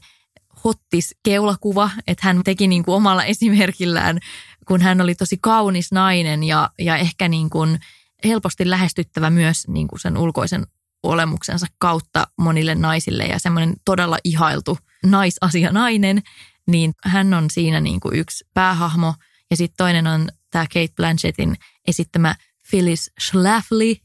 hottis keulakuva, että hän teki niin kuin omalla esimerkillään, kun hän oli tosi kaunis nainen ja, ja ehkä niin kuin helposti lähestyttävä myös niin kuin sen ulkoisen olemuksensa kautta monille naisille ja semmoinen todella ihailtu naisasia nainen, niin hän on siinä niin kuin yksi päähahmo. Ja sitten toinen on tämä Kate Blanchettin esittämä Phyllis Schlafly.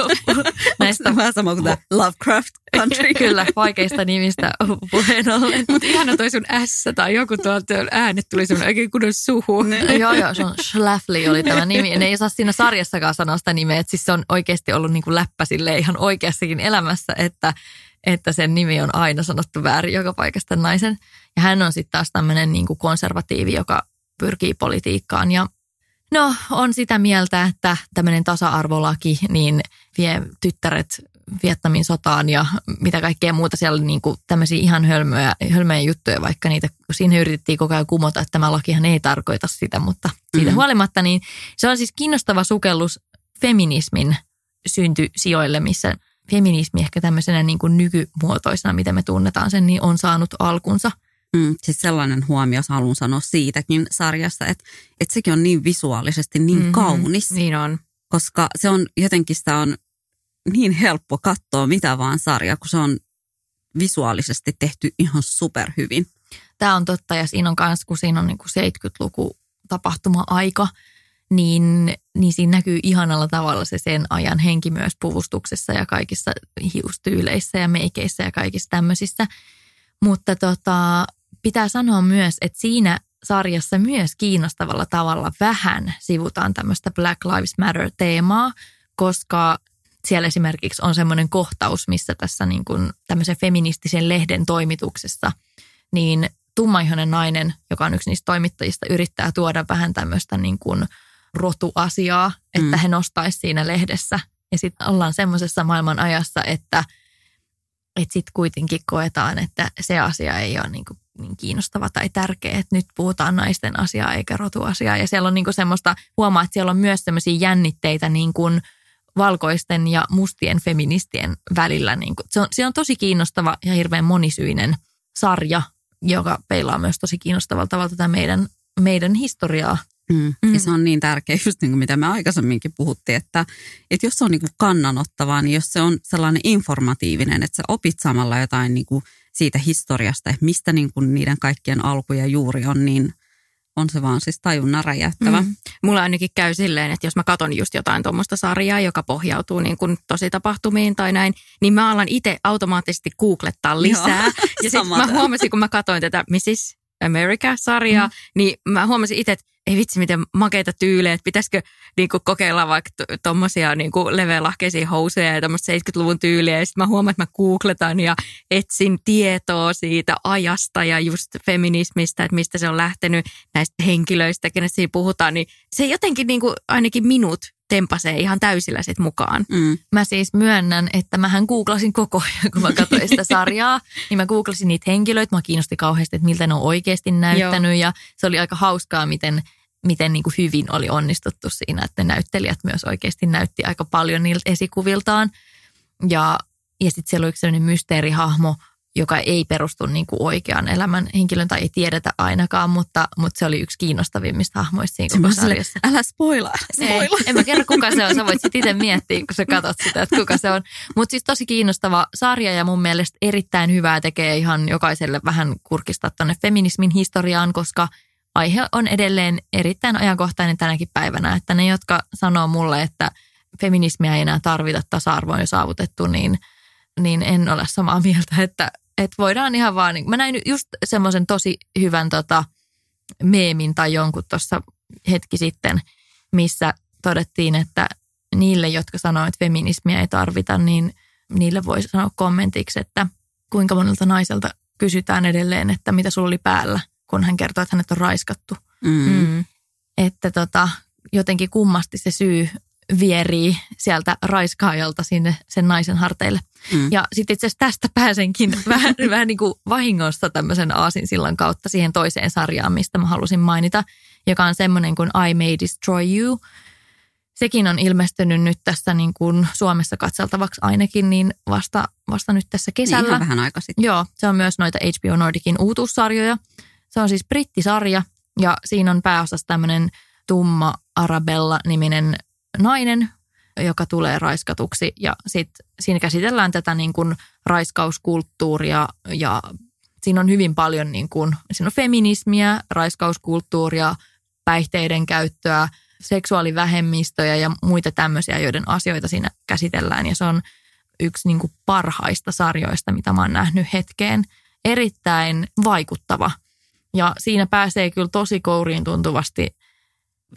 Näistä vähän sama kuin tämä Lovecraft Country. Kyllä, vaikeista nimistä puheen ollen. Mutta ihana toi sun S tai joku tuolta äänet tuli semmoinen oikein kunnon suhu. joo, joo, se on Schlafly oli tämä nimi. Ne ei saa siinä sarjassakaan sanoa sitä nimeä, että siis se on oikeasti ollut niin kuin läppä sille ihan oikeassakin elämässä, että, että sen nimi on aina sanottu väärin joka paikasta naisen. Ja hän on sitten taas tämmöinen niin konservatiivi, joka pyrkii politiikkaan ja No, on sitä mieltä, että tämmöinen tasa-arvolaki niin vie tyttäret Vietnamin sotaan ja mitä kaikkea muuta siellä oli niin kuin tämmöisiä ihan hölmöjä, hölmöjä juttuja, vaikka niitä siinä yritettiin koko ajan kumota, että tämä lakihan ei tarkoita sitä, mutta siitä mm-hmm. huolimatta niin se on siis kiinnostava sukellus feminismin syntysijoille, missä feminismi ehkä tämmöisenä niin kuin nykymuotoisena, miten me tunnetaan sen, niin on saanut alkunsa – Mm, siis sellainen huomio, jos haluan sanoa siitäkin sarjassa, että, että sekin on niin visuaalisesti niin mm-hmm, kaunis. Niin on. Koska se on jotenkin sitä on niin helppo katsoa mitä vaan sarja, kun se on visuaalisesti tehty ihan superhyvin. Tämä on totta ja siinä on myös, kun siinä on niin kuin 70-luku tapahtuma-aika, niin, niin siinä näkyy ihanalla tavalla se sen ajan henki myös puvustuksessa ja kaikissa hiustyyleissä ja meikeissä ja kaikissa tämmöisissä. Mutta tota, pitää sanoa myös, että siinä sarjassa myös kiinnostavalla tavalla vähän sivutaan tämmöistä Black Lives Matter-teemaa, koska siellä esimerkiksi on semmoinen kohtaus, missä tässä niin kuin tämmöisen feministisen lehden toimituksessa, niin tummaihoinen nainen, joka on yksi niistä toimittajista, yrittää tuoda vähän tämmöistä niin kuin rotuasiaa, että mm. he nostaisi siinä lehdessä. Ja sitten ollaan semmoisessa maailman ajassa, että – että sitten kuitenkin koetaan, että se asia ei ole niin, kuin niin kiinnostava tai tärkeä, että nyt puhutaan naisten asiaa eikä rotuasiaa. Ja siellä on niin kuin semmoista, huomaa, että siellä on myös semmoisia jännitteitä niin kuin valkoisten ja mustien feministien välillä. Niin kuin, se, on, se on tosi kiinnostava ja hirveän monisyinen sarja, joka peilaa myös tosi kiinnostavalla tavalla tätä meidän, meidän historiaa Mm. Mm. Ja se on niin tärkeä, just niin kuin mitä me aikaisemminkin puhuttiin, että, että jos se on niin kuin kannanottavaa, niin jos se on sellainen informatiivinen, että sä opit samalla jotain niin kuin siitä historiasta, että mistä niin kuin niiden kaikkien alku ja juuri on, niin on se vaan siis tajunnan räjäyttävä. Mm. Mulla ainakin käy silleen, että jos mä katson just jotain tuommoista sarjaa, joka pohjautuu niin kuin tosi tapahtumiin tai näin, niin mä alan itse automaattisesti googlettaa lisää. Joo, ja sitten mä huomasin, kun mä katsoin tätä Mrs. America-sarjaa, mm. niin mä huomasin itse, että ei vitsi miten makeita tyylejä, että pitäisikö niinku kokeilla vaikka tuommoisia niinku leveälahkeisia housuja ja tuommoista 70-luvun tyyliä. Ja sitten mä huomaan, että mä googletan ja etsin tietoa siitä ajasta ja just feminismistä, että mistä se on lähtenyt näistä henkilöistä, kenestä siinä puhutaan. Niin se jotenkin niinku ainakin minut tempasee ihan täysillä sit mukaan. Mm. Mä siis myönnän, että mähän googlasin koko ajan, kun mä katsoin sitä sarjaa, niin mä googlasin niitä henkilöitä. Mä kiinnosti kauheasti, että miltä ne on oikeasti näyttänyt Joo. ja se oli aika hauskaa, miten miten niin kuin hyvin oli onnistuttu siinä, että ne näyttelijät myös oikeasti näytti aika paljon niiltä esikuviltaan. Ja, ja sitten siellä oli yksi sellainen mysteerihahmo, joka ei perustu niin kuin oikean elämän henkilön tai ei tiedetä ainakaan, mutta, mutta se oli yksi kiinnostavimmista hahmoista siinä koko sarjassa. Älä spoilaa. Ei, en mä kerro kuka se on, sä voit sitten itse miettiä, kun sä katsot sitä, että kuka se on. Mutta siis tosi kiinnostava sarja ja mun mielestä erittäin hyvää tekee ihan jokaiselle vähän kurkistaa tuonne feminismin historiaan, koska aihe on edelleen erittäin ajankohtainen tänäkin päivänä, että ne, jotka sanoo mulle, että feminismiä ei enää tarvita, tasa-arvo on jo saavutettu, niin, niin en ole samaa mieltä, että että voidaan ihan vaan, niin- mä näin just semmoisen tosi hyvän tota, meemin tai jonkun tuossa hetki sitten, missä todettiin, että niille, jotka sanoo, että feminismiä ei tarvita, niin niille voisi sanoa kommentiksi, että kuinka monelta naiselta kysytään edelleen, että mitä sulla oli päällä, kun hän kertoo, että hänet on raiskattu. Mm. Mm. Että tota, jotenkin kummasti se syy vierii sieltä raiskaajalta sinne sen naisen harteille. Mm. Ja sitten itse asiassa tästä pääsenkin vähän, vähän niin kuin vahingossa tämmöisen aasinsillan kautta siihen toiseen sarjaan, mistä mä halusin mainita, joka on semmoinen kuin I May Destroy You. Sekin on ilmestynyt nyt tässä niin kuin Suomessa katseltavaksi ainakin niin vasta, vasta nyt tässä kesällä. Niin vähän aika sitten. Joo, se on myös noita HBO Nordicin uutuussarjoja. Se on siis brittisarja ja siinä on pääosassa tämmöinen tumma Arabella-niminen nainen, joka tulee raiskatuksi ja sitten siinä käsitellään tätä niin kuin raiskauskulttuuria ja siinä on hyvin paljon niin kuin, siinä on feminismiä, raiskauskulttuuria, päihteiden käyttöä, seksuaalivähemmistöjä ja muita tämmöisiä, joiden asioita siinä käsitellään. Ja se on yksi niin kuin parhaista sarjoista, mitä mä oon nähnyt hetkeen. Erittäin vaikuttava. Ja siinä pääsee kyllä tosi kouriin tuntuvasti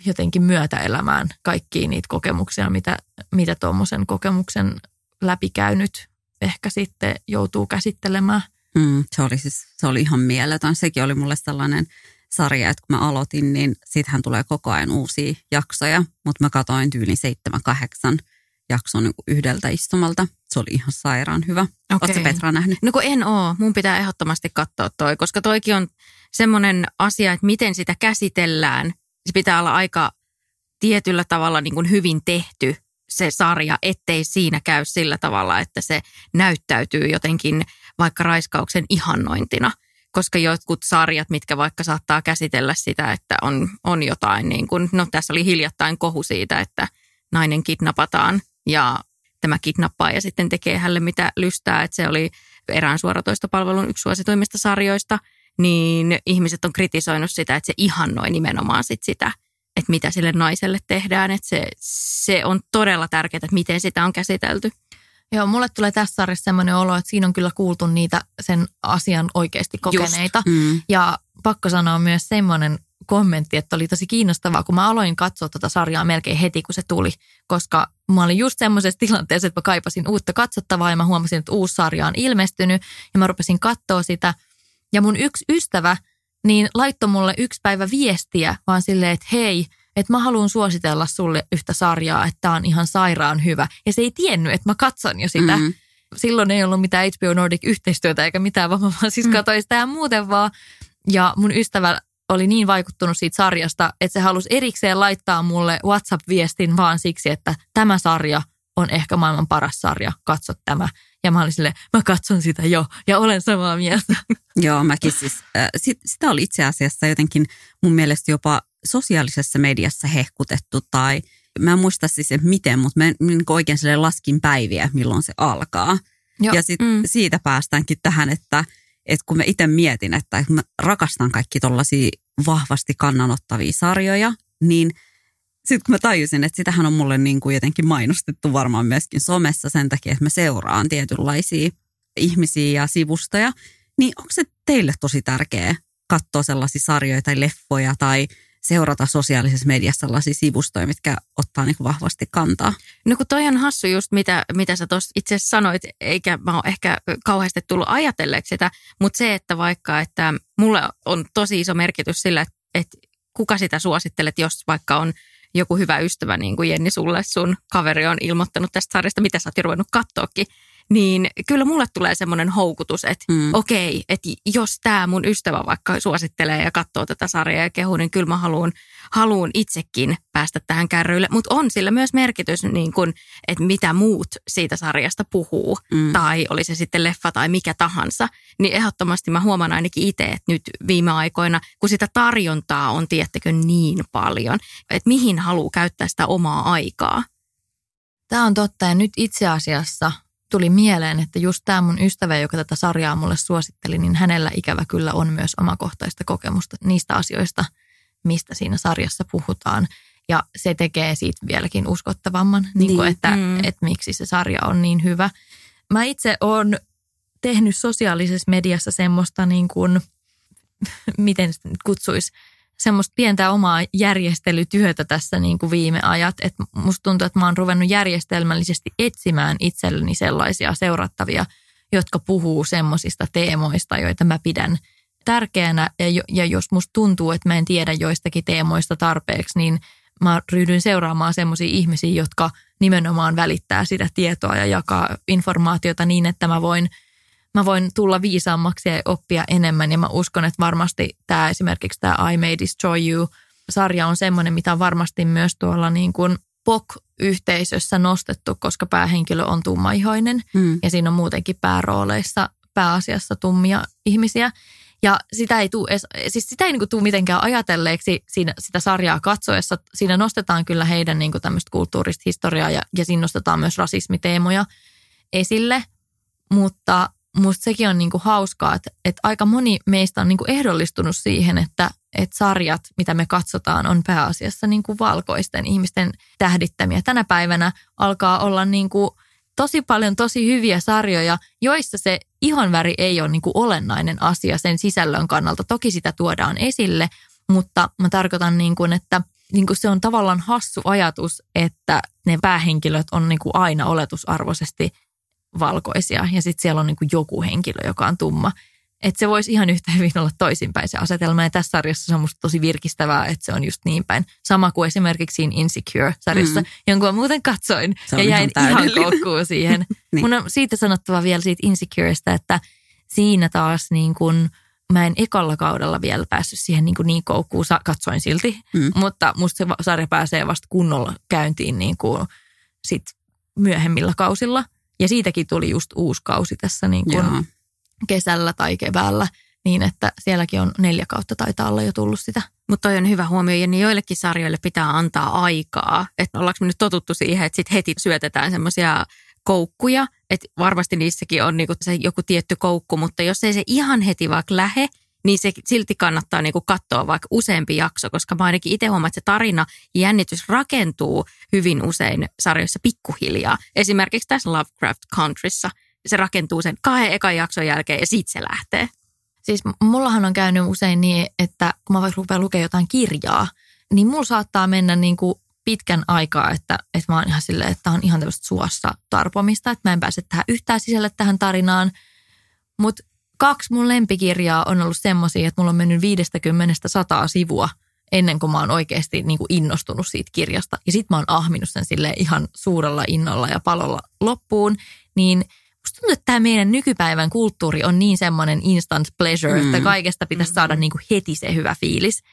jotenkin myötäelämään kaikkiin niitä kokemuksia, mitä, mitä tuommoisen kokemuksen läpikäynyt ehkä sitten joutuu käsittelemään. Mm, se, oli siis, se oli ihan mieletön. Sekin oli mulle sellainen sarja, että kun mä aloitin, niin siitähän tulee koko ajan uusia jaksoja, mutta mä katsoin tyyliin seitsemän, kahdeksan jakson niin yhdeltä istumalta. Se oli ihan sairaan hyvä. Okay. Oletko Petra nähnyt? No kun en oo. Mun pitää ehdottomasti katsoa toi, koska toikin on semmoinen asia, että miten sitä käsitellään. Se pitää olla aika tietyllä tavalla niin kuin hyvin tehty se sarja, ettei siinä käy sillä tavalla, että se näyttäytyy jotenkin vaikka raiskauksen ihannointina. Koska jotkut sarjat, mitkä vaikka saattaa käsitellä sitä, että on, on jotain niin kuin, no tässä oli hiljattain kohu siitä, että nainen kidnapataan ja tämä kidnappaa ja sitten tekee hälle mitä lystää, että se oli erään suoratoistopalvelun yksi suosituimmista sarjoista, niin ihmiset on kritisoinut sitä, että se ihannoi nimenomaan sit sitä – että mitä sille naiselle tehdään. Että se, se on todella tärkeää, että miten sitä on käsitelty. Joo, mulle tulee tässä sarjassa sellainen olo, että siinä on kyllä kuultu niitä sen asian oikeasti kokeneita. Just, mm. Ja pakko sanoa myös semmoinen kommentti, että oli tosi kiinnostavaa, kun mä aloin katsoa tuota sarjaa melkein heti, kun se tuli. Koska mä olin just semmoisessa tilanteessa, että mä kaipasin uutta katsottavaa ja mä huomasin, että uusi sarja on ilmestynyt. Ja mä rupesin katsoa sitä. Ja mun yksi ystävä – niin laittoi mulle yksi päivä viestiä vaan silleen, että hei, että mä haluan suositella sulle yhtä sarjaa, että tämä on ihan sairaan hyvä. Ja se ei tiennyt, että mä katson jo sitä. Mm-hmm. Silloin ei ollut mitään HBO Nordic-yhteistyötä eikä mitään, vaan mä siis mm. katsoin sitä muuten vaan. Ja mun ystävä oli niin vaikuttunut siitä sarjasta, että se halusi erikseen laittaa mulle WhatsApp-viestin vaan siksi, että tämä sarja on ehkä maailman paras sarja, katso tämä. Ja mä olin sille, mä katson sitä jo ja olen samaa mieltä. Joo, mäkin siis. Äh, sit, sitä oli itse asiassa jotenkin mun mielestä jopa sosiaalisessa mediassa hehkutettu tai mä en muista siis miten, mutta mä niin oikein sille laskin päiviä, milloin se alkaa. Joo. Ja sit mm. siitä päästäänkin tähän, että, että kun mä itse mietin, että mä rakastan kaikki tollaisia vahvasti kannanottavia sarjoja, niin – sitten kun mä tajusin, että sitähän on mulle niin kuin jotenkin mainostettu varmaan myöskin somessa sen takia, että mä seuraan tietynlaisia ihmisiä ja sivustoja, niin onko se teille tosi tärkeää katsoa sellaisia sarjoja tai leffoja tai seurata sosiaalisessa mediassa sellaisia sivustoja, mitkä ottaa niin vahvasti kantaa? No kun toi on hassu just, mitä, mitä sä tuossa itse sanoit, eikä mä oon ehkä kauheasti tullut ajatelleeksi sitä, mutta se, että vaikka, että mulle on tosi iso merkitys sillä, että, että kuka sitä suosittelet, jos vaikka on joku hyvä ystävä, niin kuin Jenni sulle, sun kaveri on ilmoittanut tästä sarjasta, mitä sä oot jo ruvennut katsoakin, niin kyllä mulle tulee semmoinen houkutus, että mm. okei, että jos tämä mun ystävä vaikka suosittelee ja katsoo tätä sarjaa ja kehuu, niin kyllä mä haluan, haluan itsekin päästä tähän kärryille. Mutta on sillä myös merkitys, niin kun, että mitä muut siitä sarjasta puhuu, mm. tai oli se sitten leffa tai mikä tahansa. Niin ehdottomasti mä huomaan ainakin itse, että nyt viime aikoina, kun sitä tarjontaa on, tiettekö, niin paljon, että mihin haluaa käyttää sitä omaa aikaa. Tämä on totta ja nyt itse asiassa – tuli mieleen, että just tämä mun ystävä, joka tätä sarjaa mulle suositteli, niin hänellä ikävä kyllä on myös omakohtaista kokemusta niistä asioista, mistä siinä sarjassa puhutaan. Ja se tekee siitä vieläkin uskottavamman, niin. Niin kuin, että, mm. että miksi se sarja on niin hyvä. Mä itse olen tehnyt sosiaalisessa mediassa semmoista niin kuin, miten sitä nyt kutsuisi, semmoista pientä omaa järjestelytyötä tässä niin kuin viime ajat. Että musta tuntuu, että mä oon ruvennut järjestelmällisesti etsimään itselleni sellaisia seurattavia, jotka puhuu semmoisista teemoista, joita mä pidän tärkeänä. Ja, ja jos musta tuntuu, että mä en tiedä joistakin teemoista tarpeeksi, niin mä ryhdyn seuraamaan semmoisia ihmisiä, jotka nimenomaan välittää sitä tietoa ja jakaa informaatiota niin, että mä voin – mä voin tulla viisaammaksi ja oppia enemmän. Ja mä uskon, että varmasti tämä esimerkiksi tämä I May Destroy You-sarja on semmoinen, mitä on varmasti myös tuolla niin kuin POK-yhteisössä nostettu, koska päähenkilö on tummaihoinen mm. ja siinä on muutenkin päärooleissa pääasiassa tummia ihmisiä. Ja sitä ei tule, siis sitä ei niin tule mitenkään ajatelleeksi siinä, sitä sarjaa katsoessa. Siinä nostetaan kyllä heidän niin tämmöistä kulttuurista historiaa ja, ja siinä nostetaan myös rasismiteemoja esille. Mutta musta sekin on niinku hauskaa, että, että aika moni meistä on niinku ehdollistunut siihen, että, että sarjat, mitä me katsotaan, on pääasiassa niinku valkoisten ihmisten tähdittämiä. Tänä päivänä alkaa olla niinku tosi paljon tosi hyviä sarjoja, joissa se ihonväri ei ole niinku olennainen asia sen sisällön kannalta. Toki sitä tuodaan esille, mutta mä tarkoitan, niin kuin, että niin kuin se on tavallaan hassu ajatus, että ne päähenkilöt on niin kuin aina oletusarvoisesti valkoisia ja sitten siellä on niin kuin joku henkilö, joka on tumma. Että se voisi ihan yhtä hyvin olla toisinpäin se asetelma. Ja tässä sarjassa se on musta tosi virkistävää, että se on just niin päin. Sama kuin esimerkiksi siinä Insecure-sarjassa, mm. jonka muuten katsoin ja jäin ihan, ihan koukkuun siihen. niin. Mun on siitä sanottava vielä siitä Insecuresta, että siinä taas niin kuin – mä en ekalla kaudella vielä päässyt siihen niin, kuin niin koukkuun, katsoin silti, mm. mutta musta se sarja pääsee vasta kunnolla käyntiin niin kuin sit myöhemmillä kausilla. Ja siitäkin tuli just uusi kausi tässä niin kuin kesällä tai keväällä, niin että sielläkin on neljä kautta taitaa olla jo tullut sitä. Mutta toi on hyvä huomio, ja niin joillekin sarjoille pitää antaa aikaa. Että ollaanko me nyt totuttu siihen, että sitten heti syötetään semmoisia koukkuja, että varmasti niissäkin on niinku se joku tietty koukku, mutta jos ei se ihan heti vaikka lähe, niin se silti kannattaa niinku katsoa vaikka useampi jakso, koska mä ainakin itse huomaan, että se tarina ja jännitys rakentuu hyvin usein sarjoissa pikkuhiljaa. Esimerkiksi tässä Lovecraft Countryssa se rakentuu sen kahden ekan jakson jälkeen ja siitä se lähtee. Siis mullahan on käynyt usein niin, että kun mä vaikka rupean lukemaan jotain kirjaa, niin mulla saattaa mennä niin kuin pitkän aikaa, että, että mä oon ihan silleen, että on ihan tämmöistä suossa tarpomista, että mä en pääse tähän yhtään sisälle tähän tarinaan. Mutta kaksi mun lempikirjaa on ollut semmoisia, että mulla on mennyt 50 sataa sivua ennen kuin mä oon oikeasti niin kuin innostunut siitä kirjasta. Ja sit mä oon ahminut sen sille ihan suurella innolla ja palolla loppuun. Niin musta tuntuu, että tämä meidän nykypäivän kulttuuri on niin semmoinen instant pleasure, mm. että kaikesta pitäisi saada niin kuin heti se hyvä fiilis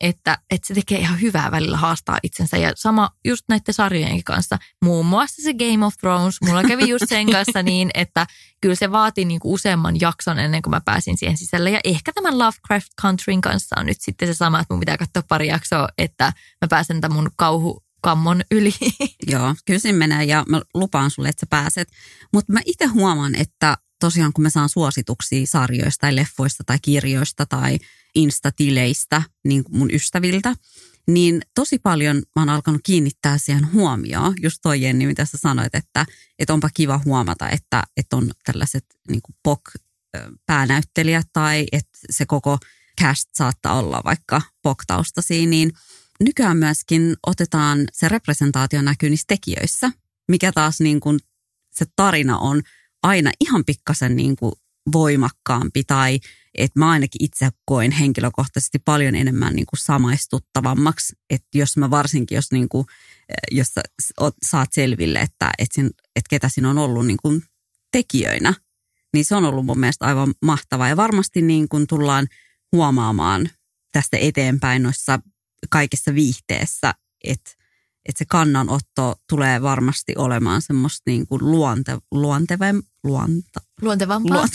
että, että se tekee ihan hyvää välillä haastaa itsensä. Ja sama just näiden sarjojen kanssa, muun muassa se Game of Thrones, mulla kävi just sen kanssa niin, että kyllä se vaati niinku useamman jakson ennen kuin mä pääsin siihen sisälle. Ja ehkä tämän Lovecraft Countryn kanssa on nyt sitten se sama, että mun pitää katsoa pari jaksoa, että mä pääsen tämän mun kauhu kammon yli. Joo, kyllä siinä menee ja mä lupaan sulle, että sä pääset. Mutta mä itse huomaan, että tosiaan kun mä saan suosituksia sarjoista tai leffoista tai kirjoista tai instatileistä niin mun ystäviltä, niin tosi paljon mä oon alkanut kiinnittää siihen huomioon. Just toi Jenni, mitä sä sanoit, että, että onpa kiva huomata, että, että on tällaiset niin kuin POK-päänäyttelijät tai että se koko cast saattaa olla vaikka POK-taustaisia, niin nykyään myöskin otetaan se representaatio näkyy niissä tekijöissä, mikä taas niin kuin se tarina on aina ihan pikkasen niin kuin voimakkaampi tai että mä ainakin itse koen henkilökohtaisesti paljon enemmän niin kuin samaistuttavammaksi, että jos mä varsinkin, jos, niin kuin, eh, jos sä saat selville, että, että, sin, että ketä siinä on ollut niin kuin tekijöinä, niin se on ollut mun mielestä aivan mahtavaa. Ja varmasti niin kuin tullaan huomaamaan tästä eteenpäin noissa kaikessa viihteessä, että että se kannanotto tulee varmasti olemaan semmoista niin kuin luonte, luontevem, luonta, luontevampaa. Luont,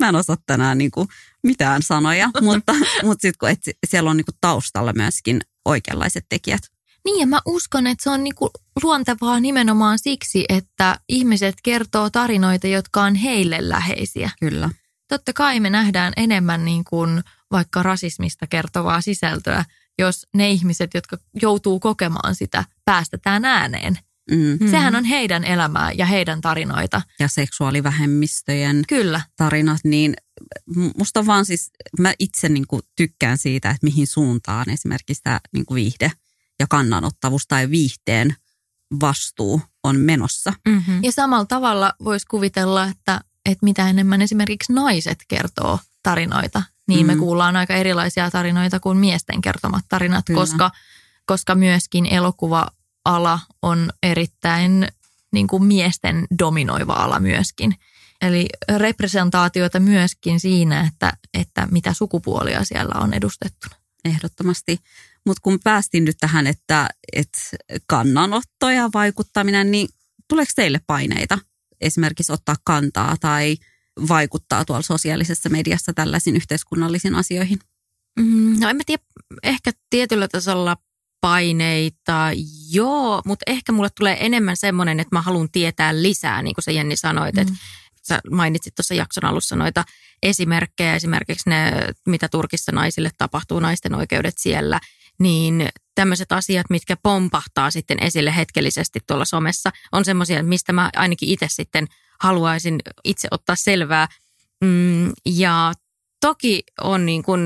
mä en osaa tänään niin kuin mitään sanoja, mutta, mutta sitten kun et, siellä on niin kuin taustalla myöskin oikeanlaiset tekijät. Niin ja mä uskon, että se on niinku luontevaa nimenomaan siksi, että ihmiset kertoo tarinoita, jotka on heille läheisiä. Kyllä. Totta kai me nähdään enemmän niin kuin vaikka rasismista kertovaa sisältöä, jos ne ihmiset, jotka joutuu kokemaan sitä, päästetään ääneen. Mm. Sehän on heidän elämää ja heidän tarinoita. Ja seksuaalivähemmistöjen Kyllä. tarinat, niin musta vaan siis, mä itse niin kuin tykkään siitä, että mihin suuntaan esimerkiksi tämä niin kuin viihde ja kannanottavuus tai viihteen vastuu on menossa. Mm-hmm. Ja samalla tavalla voisi kuvitella, että, että mitä enemmän esimerkiksi naiset kertoo tarinoita, niin mm. me kuullaan aika erilaisia tarinoita kuin miesten kertomat tarinat, koska, koska myöskin elokuva-ala on erittäin niin kuin miesten dominoiva ala myöskin. Eli representaatioita myöskin siinä, että, että mitä sukupuolia siellä on edustettuna. Ehdottomasti. Mutta kun päästiin nyt tähän, että, että kannanotto ja vaikuttaminen, niin tuleeko teille paineita esimerkiksi ottaa kantaa tai – vaikuttaa tuolla sosiaalisessa mediassa tällaisiin yhteiskunnallisiin asioihin? Mm, no en mä tiedä, ehkä tietyllä tasolla paineita, joo, mutta ehkä mulle tulee enemmän semmoinen, että mä haluan tietää lisää, niin kuin sä Jenni sanoit, mm. että sä mainitsit tuossa jakson alussa noita esimerkkejä, esimerkiksi ne, mitä Turkissa naisille tapahtuu, naisten oikeudet siellä, niin tämmöiset asiat, mitkä pompahtaa sitten esille hetkellisesti tuolla somessa, on semmoisia, mistä mä ainakin itse sitten haluaisin itse ottaa selvää. Mm, ja toki on niin kuin,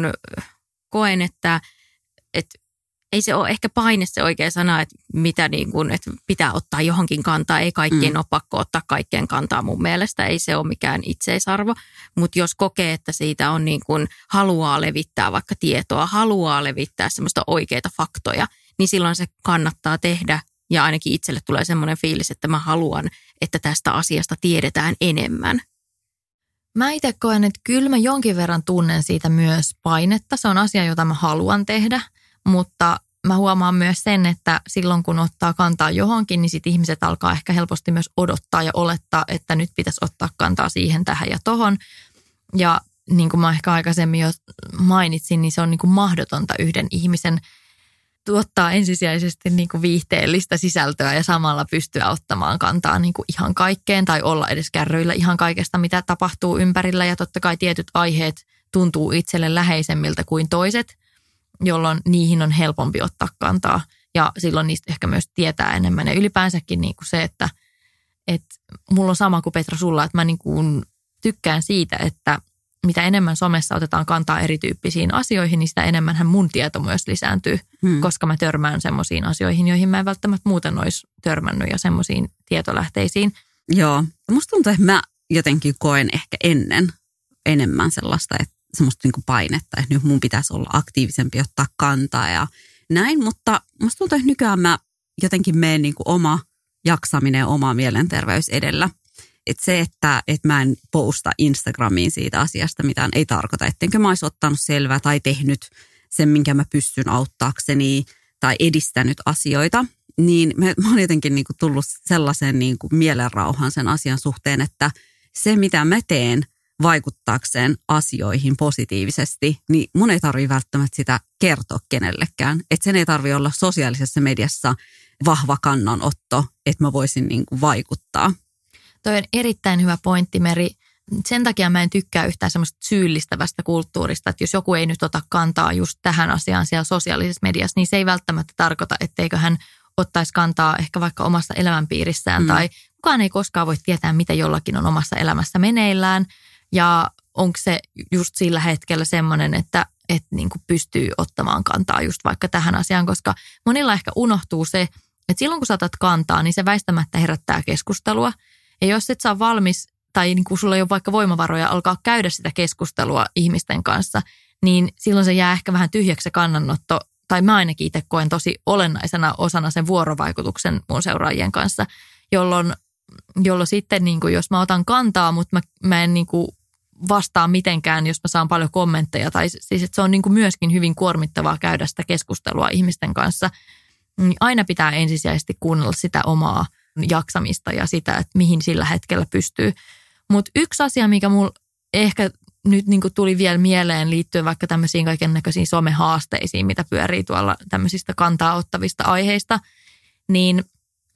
koen, että, että ei se ole ehkä paine se oikea sana, että mitä niin kuin, että pitää ottaa johonkin kantaa. Ei kaikkien mm. ole pakko ottaa kaikkeen kantaa mun mielestä. Ei se ole mikään itseisarvo. Mutta jos kokee, että siitä on niin kuin, haluaa levittää vaikka tietoa, haluaa levittää semmoista oikeita faktoja, niin silloin se kannattaa tehdä. Ja ainakin itselle tulee semmoinen fiilis, että mä haluan, että tästä asiasta tiedetään enemmän. Mä itse koen, että kyllä mä jonkin verran tunnen siitä myös painetta. Se on asia, jota mä haluan tehdä, mutta mä huomaan myös sen, että silloin kun ottaa kantaa johonkin, niin sit ihmiset alkaa ehkä helposti myös odottaa ja olettaa, että nyt pitäisi ottaa kantaa siihen, tähän ja tohon. Ja niin kuin mä ehkä aikaisemmin jo mainitsin, niin se on niin kuin mahdotonta yhden ihmisen tuottaa ensisijaisesti niin kuin viihteellistä sisältöä ja samalla pystyä ottamaan kantaa niin kuin ihan kaikkeen tai olla edes kärryillä ihan kaikesta, mitä tapahtuu ympärillä. Ja totta kai tietyt aiheet tuntuu itselle läheisemmiltä kuin toiset – jolloin niihin on helpompi ottaa kantaa ja silloin niistä ehkä myös tietää enemmän. Ja ylipäänsäkin niin kuin se, että, että mulla on sama kuin Petra sulla, että mä niin kuin tykkään siitä, että mitä enemmän somessa otetaan kantaa erityyppisiin asioihin, niin sitä enemmän mun tieto myös lisääntyy, hmm. koska mä törmään semmoisiin asioihin, joihin mä en välttämättä muuten olisi törmännyt ja semmoisiin tietolähteisiin. Joo, musta tuntuu, että mä jotenkin koen ehkä ennen enemmän sellaista, että semmoista niin kuin painetta, että nyt mun pitäisi olla aktiivisempi ottaa kantaa ja näin, mutta musta tuntuu, että nykyään mä jotenkin menen niin kuin oma jaksaminen ja oma mielenterveys edellä. Että se, että, että mä en posta Instagramiin siitä asiasta mitään, ei tarkoita, ettenkö mä olisi ottanut selvää tai tehnyt sen, minkä mä pystyn auttaakseni tai edistänyt asioita. Niin mä oon jotenkin niin kuin tullut sellaisen niin kuin mielenrauhan sen asian suhteen, että se mitä mä teen – vaikuttaakseen asioihin positiivisesti, niin mun ei tarvitse välttämättä sitä kertoa kenellekään. Että sen ei tarvitse olla sosiaalisessa mediassa vahva kannanotto, että mä voisin niin kuin vaikuttaa. Toi on erittäin hyvä pointti, Meri. Sen takia mä en tykkää yhtään semmoista syyllistävästä kulttuurista, että jos joku ei nyt ota kantaa just tähän asiaan siellä sosiaalisessa mediassa, niin se ei välttämättä tarkoita, etteikö hän ottaisi kantaa ehkä vaikka omassa elämänpiirissään mm. tai kukaan ei koskaan voi tietää, mitä jollakin on omassa elämässä meneillään – ja onko se just sillä hetkellä semmoinen, että, että niin kuin pystyy ottamaan kantaa just vaikka tähän asiaan, koska monilla ehkä unohtuu se, että silloin kun saatat kantaa, niin se väistämättä herättää keskustelua. Ja jos et saa valmis tai niin kuin sulla ei ole vaikka voimavaroja alkaa käydä sitä keskustelua ihmisten kanssa, niin silloin se jää ehkä vähän tyhjäksi kannanotto, tai mä ainakin itse koen tosi olennaisena osana sen vuorovaikutuksen mun seuraajien kanssa, jolloin, jolloin sitten niin kuin, jos mä otan kantaa, mutta mä, mä en niin kuin vastaa mitenkään, jos mä saan paljon kommentteja. Tai siis, että se on niin kuin myöskin hyvin kuormittavaa käydä sitä keskustelua ihmisten kanssa. Niin aina pitää ensisijaisesti kuunnella sitä omaa jaksamista ja sitä, että mihin sillä hetkellä pystyy. Mutta yksi asia, mikä mulla ehkä nyt niin tuli vielä mieleen liittyen vaikka tämmöisiin kaiken näköisiin somehaasteisiin, mitä pyörii tuolla tämmöisistä kantaa ottavista aiheista, niin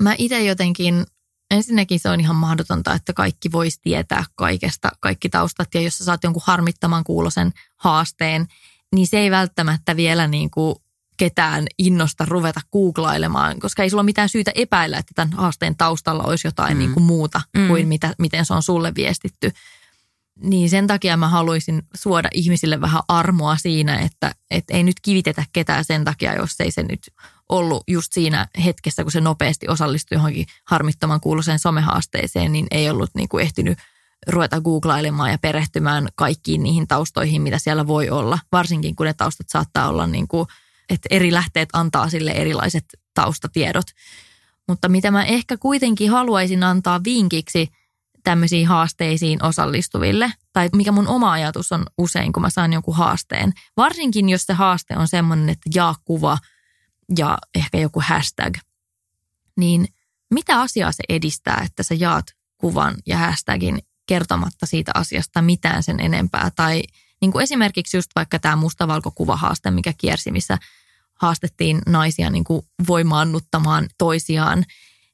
mä itse jotenkin ensinnäkin se on ihan mahdotonta, että kaikki voisi tietää kaikesta, kaikki taustat. Ja jos sä saat jonkun harmittaman kuulosen haasteen, niin se ei välttämättä vielä niin kuin ketään innosta ruveta googlailemaan, koska ei sulla ole mitään syytä epäillä, että tämän haasteen taustalla olisi jotain mm. niin kuin muuta mm. kuin mitä, miten se on sulle viestitty. Niin sen takia mä haluaisin suoda ihmisille vähän armoa siinä, että, että ei nyt kivitetä ketään sen takia, jos ei se nyt ollut just siinä hetkessä, kun se nopeasti osallistui johonkin harmittoman kuuluiseen somehaasteeseen, niin ei ollut niin kuin ehtinyt ruveta googlailemaan ja perehtymään kaikkiin niihin taustoihin, mitä siellä voi olla. Varsinkin kun ne taustat saattaa olla niin kuin, että eri lähteet antaa sille erilaiset taustatiedot. Mutta mitä mä ehkä kuitenkin haluaisin antaa vinkiksi tämmöisiin haasteisiin osallistuville, tai mikä mun oma ajatus on usein, kun mä saan jonkun haasteen. Varsinkin, jos se haaste on semmoinen, että jaa kuva – ja ehkä joku hashtag, niin mitä asiaa se edistää, että sä jaat kuvan ja hashtagin kertomatta siitä asiasta mitään sen enempää. Tai niin kuin esimerkiksi just vaikka tämä mustavalkokuvahaaste, mikä kiersi, missä haastettiin naisia niin kuin voimaannuttamaan toisiaan,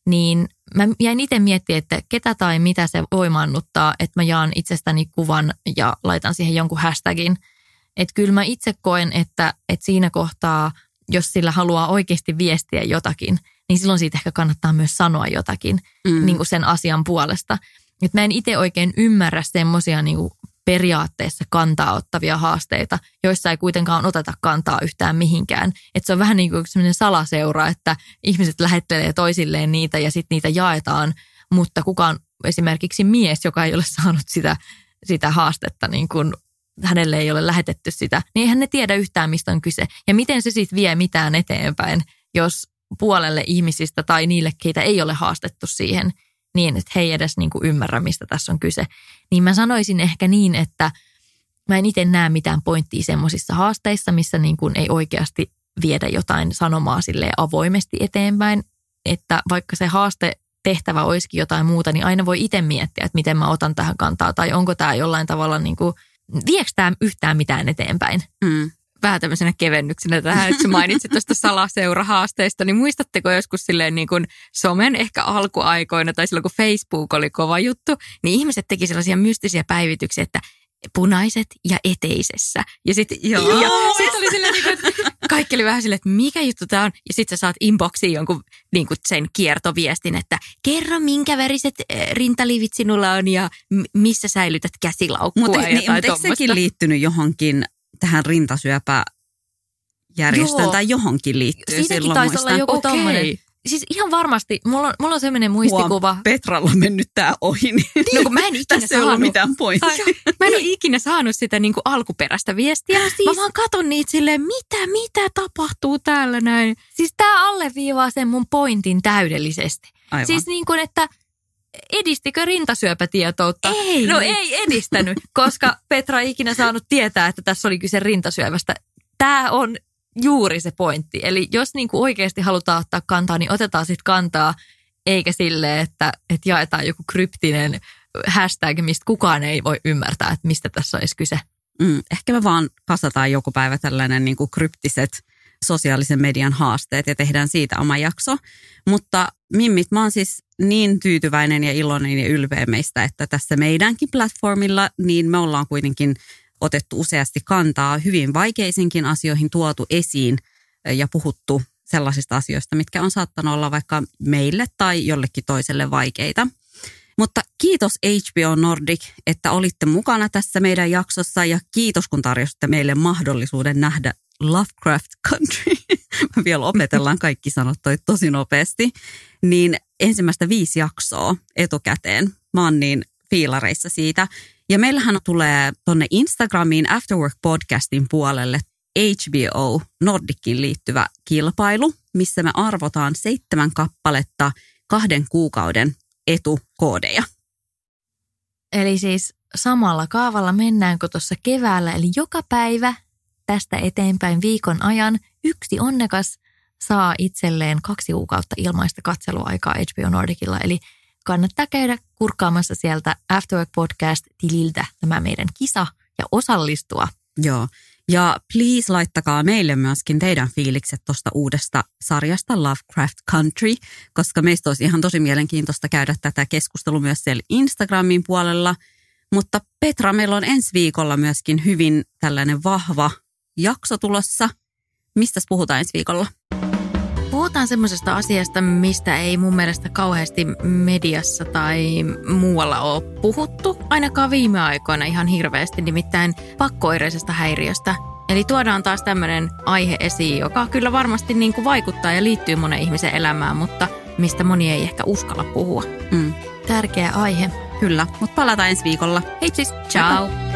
niin mä jäin itse miettimään, että ketä tai mitä se voimannuttaa, että mä jaan itsestäni kuvan ja laitan siihen jonkun hashtagin. Että kyllä mä itse koen, että, että siinä kohtaa, jos sillä haluaa oikeasti viestiä jotakin, niin silloin siitä ehkä kannattaa myös sanoa jotakin mm. niin kuin sen asian puolesta. Et mä en itse oikein ymmärrä semmoisia niin periaatteessa kantaa ottavia haasteita, joissa ei kuitenkaan oteta kantaa yhtään mihinkään. Että se on vähän niin kuin sellainen salaseura, että ihmiset lähettelee toisilleen niitä ja sitten niitä jaetaan, mutta kukaan esimerkiksi mies, joka ei ole saanut sitä, sitä haastetta, niin kuin hänelle ei ole lähetetty sitä, niin eihän ne tiedä yhtään, mistä on kyse. Ja miten se sitten vie mitään eteenpäin, jos puolelle ihmisistä tai niille, keitä ei ole haastettu siihen – niin, että he ei edes niin kuin ymmärrä, mistä tässä on kyse. Niin mä sanoisin ehkä niin, että mä en itse näe mitään pointtia semmoisissa haasteissa, missä niin kuin ei oikeasti viedä jotain sanomaa sille avoimesti eteenpäin. Että vaikka se haaste tehtävä olisikin jotain muuta, niin aina voi itse miettiä, että miten mä otan tähän kantaa tai onko tämä jollain tavalla niin kuin, tämä yhtään mitään eteenpäin. Mm vähän tämmöisenä kevennyksenä tähän, että sä mainitsit tuosta salaseurahaasteista, niin muistatteko joskus silleen niin kuin somen ehkä alkuaikoina tai silloin kun Facebook oli kova juttu, niin ihmiset teki sellaisia mystisiä päivityksiä, että punaiset ja eteisessä. Ja sitten ja sit oli silleen, niin kuin, että kaikki oli vähän silleen, että mikä juttu tämä on. Ja sitten sä saat inboxiin jonkun niin kuin sen kiertoviestin, että kerro minkä väriset eh, rintalivit sinulla on ja missä säilytät käsilaukkua. Mutta niin, mutta eikö sekin liittynyt johonkin tähän rintasyöpäjärjestöön tai johonkin liittyy Siitäkin silloin taisi muistan. olla joku okay. tommonen. Siis ihan varmasti, mulla on, mulla on sellainen muistikuva. Huom, Petralla on mennyt tää ohi, niin no, kun mä en ikinä tässä saanut, ei mitään pointtia. Mä en ole ikinä saanut sitä niin kuin alkuperäistä viestiä. Ja siis, mä vaan katon niitä silleen, mitä, mitä tapahtuu täällä näin. Siis tää alleviivaa sen mun pointin täydellisesti. Aivan. Siis niin kuin, että edistikö rintasyöpätietoutta? Ei. No ei edistänyt, koska Petra ei ikinä saanut tietää, että tässä oli kyse rintasyövästä. Tämä on juuri se pointti. Eli jos niin kuin oikeasti halutaan ottaa kantaa, niin otetaan sitten kantaa, eikä sille, että, että jaetaan joku kryptinen hashtag, mistä kukaan ei voi ymmärtää, että mistä tässä olisi kyse. Mm, ehkä me vaan kasataan joku päivä tällainen niin kuin kryptiset sosiaalisen median haasteet ja tehdään siitä oma jakso. Mutta Mimmit, mä oon siis niin tyytyväinen ja iloinen ja ylpeä meistä, että tässä meidänkin platformilla, niin me ollaan kuitenkin otettu useasti kantaa hyvin vaikeisinkin asioihin tuotu esiin ja puhuttu sellaisista asioista, mitkä on saattanut olla vaikka meille tai jollekin toiselle vaikeita. Mutta kiitos HBO Nordic, että olitte mukana tässä meidän jaksossa ja kiitos kun tarjositte meille mahdollisuuden nähdä Lovecraft Country. Vielä opetellaan kaikki sanot toi tosi nopeasti. Niin ensimmäistä viisi jaksoa etukäteen. Mä oon niin fiilareissa siitä. Ja meillähän tulee tonne Instagramiin Afterwork podcastin puolelle HBO Nordicin liittyvä kilpailu, missä me arvotaan seitsemän kappaletta kahden kuukauden etukoodeja. Eli siis samalla kaavalla mennäänkö tuossa keväällä, eli joka päivä tästä eteenpäin viikon ajan yksi onnekas saa itselleen kaksi kuukautta ilmaista katseluaikaa HBO Nordicilla. Eli kannattaa käydä kurkkaamassa sieltä Afterwork Podcast-tililtä tämä meidän kisa ja osallistua. Joo. Ja please laittakaa meille myöskin teidän fiilikset tuosta uudesta sarjasta Lovecraft Country, koska meistä olisi ihan tosi mielenkiintoista käydä tätä keskustelua myös siellä Instagramin puolella. Mutta Petra, meillä on ensi viikolla myöskin hyvin tällainen vahva jakso tulossa. Mistä puhutaan ensi viikolla? Puhutaan semmoisesta asiasta, mistä ei mun mielestä kauheasti mediassa tai muualla ole puhuttu, ainakaan viime aikoina ihan hirveästi, nimittäin pakkoireisesta häiriöstä. Eli tuodaan taas tämmöinen aihe esiin, joka kyllä varmasti niin kuin vaikuttaa ja liittyy monen ihmisen elämään, mutta mistä moni ei ehkä uskalla puhua. Mm. Tärkeä aihe. Kyllä, mutta palataan ensi viikolla. Hei siis, ciao!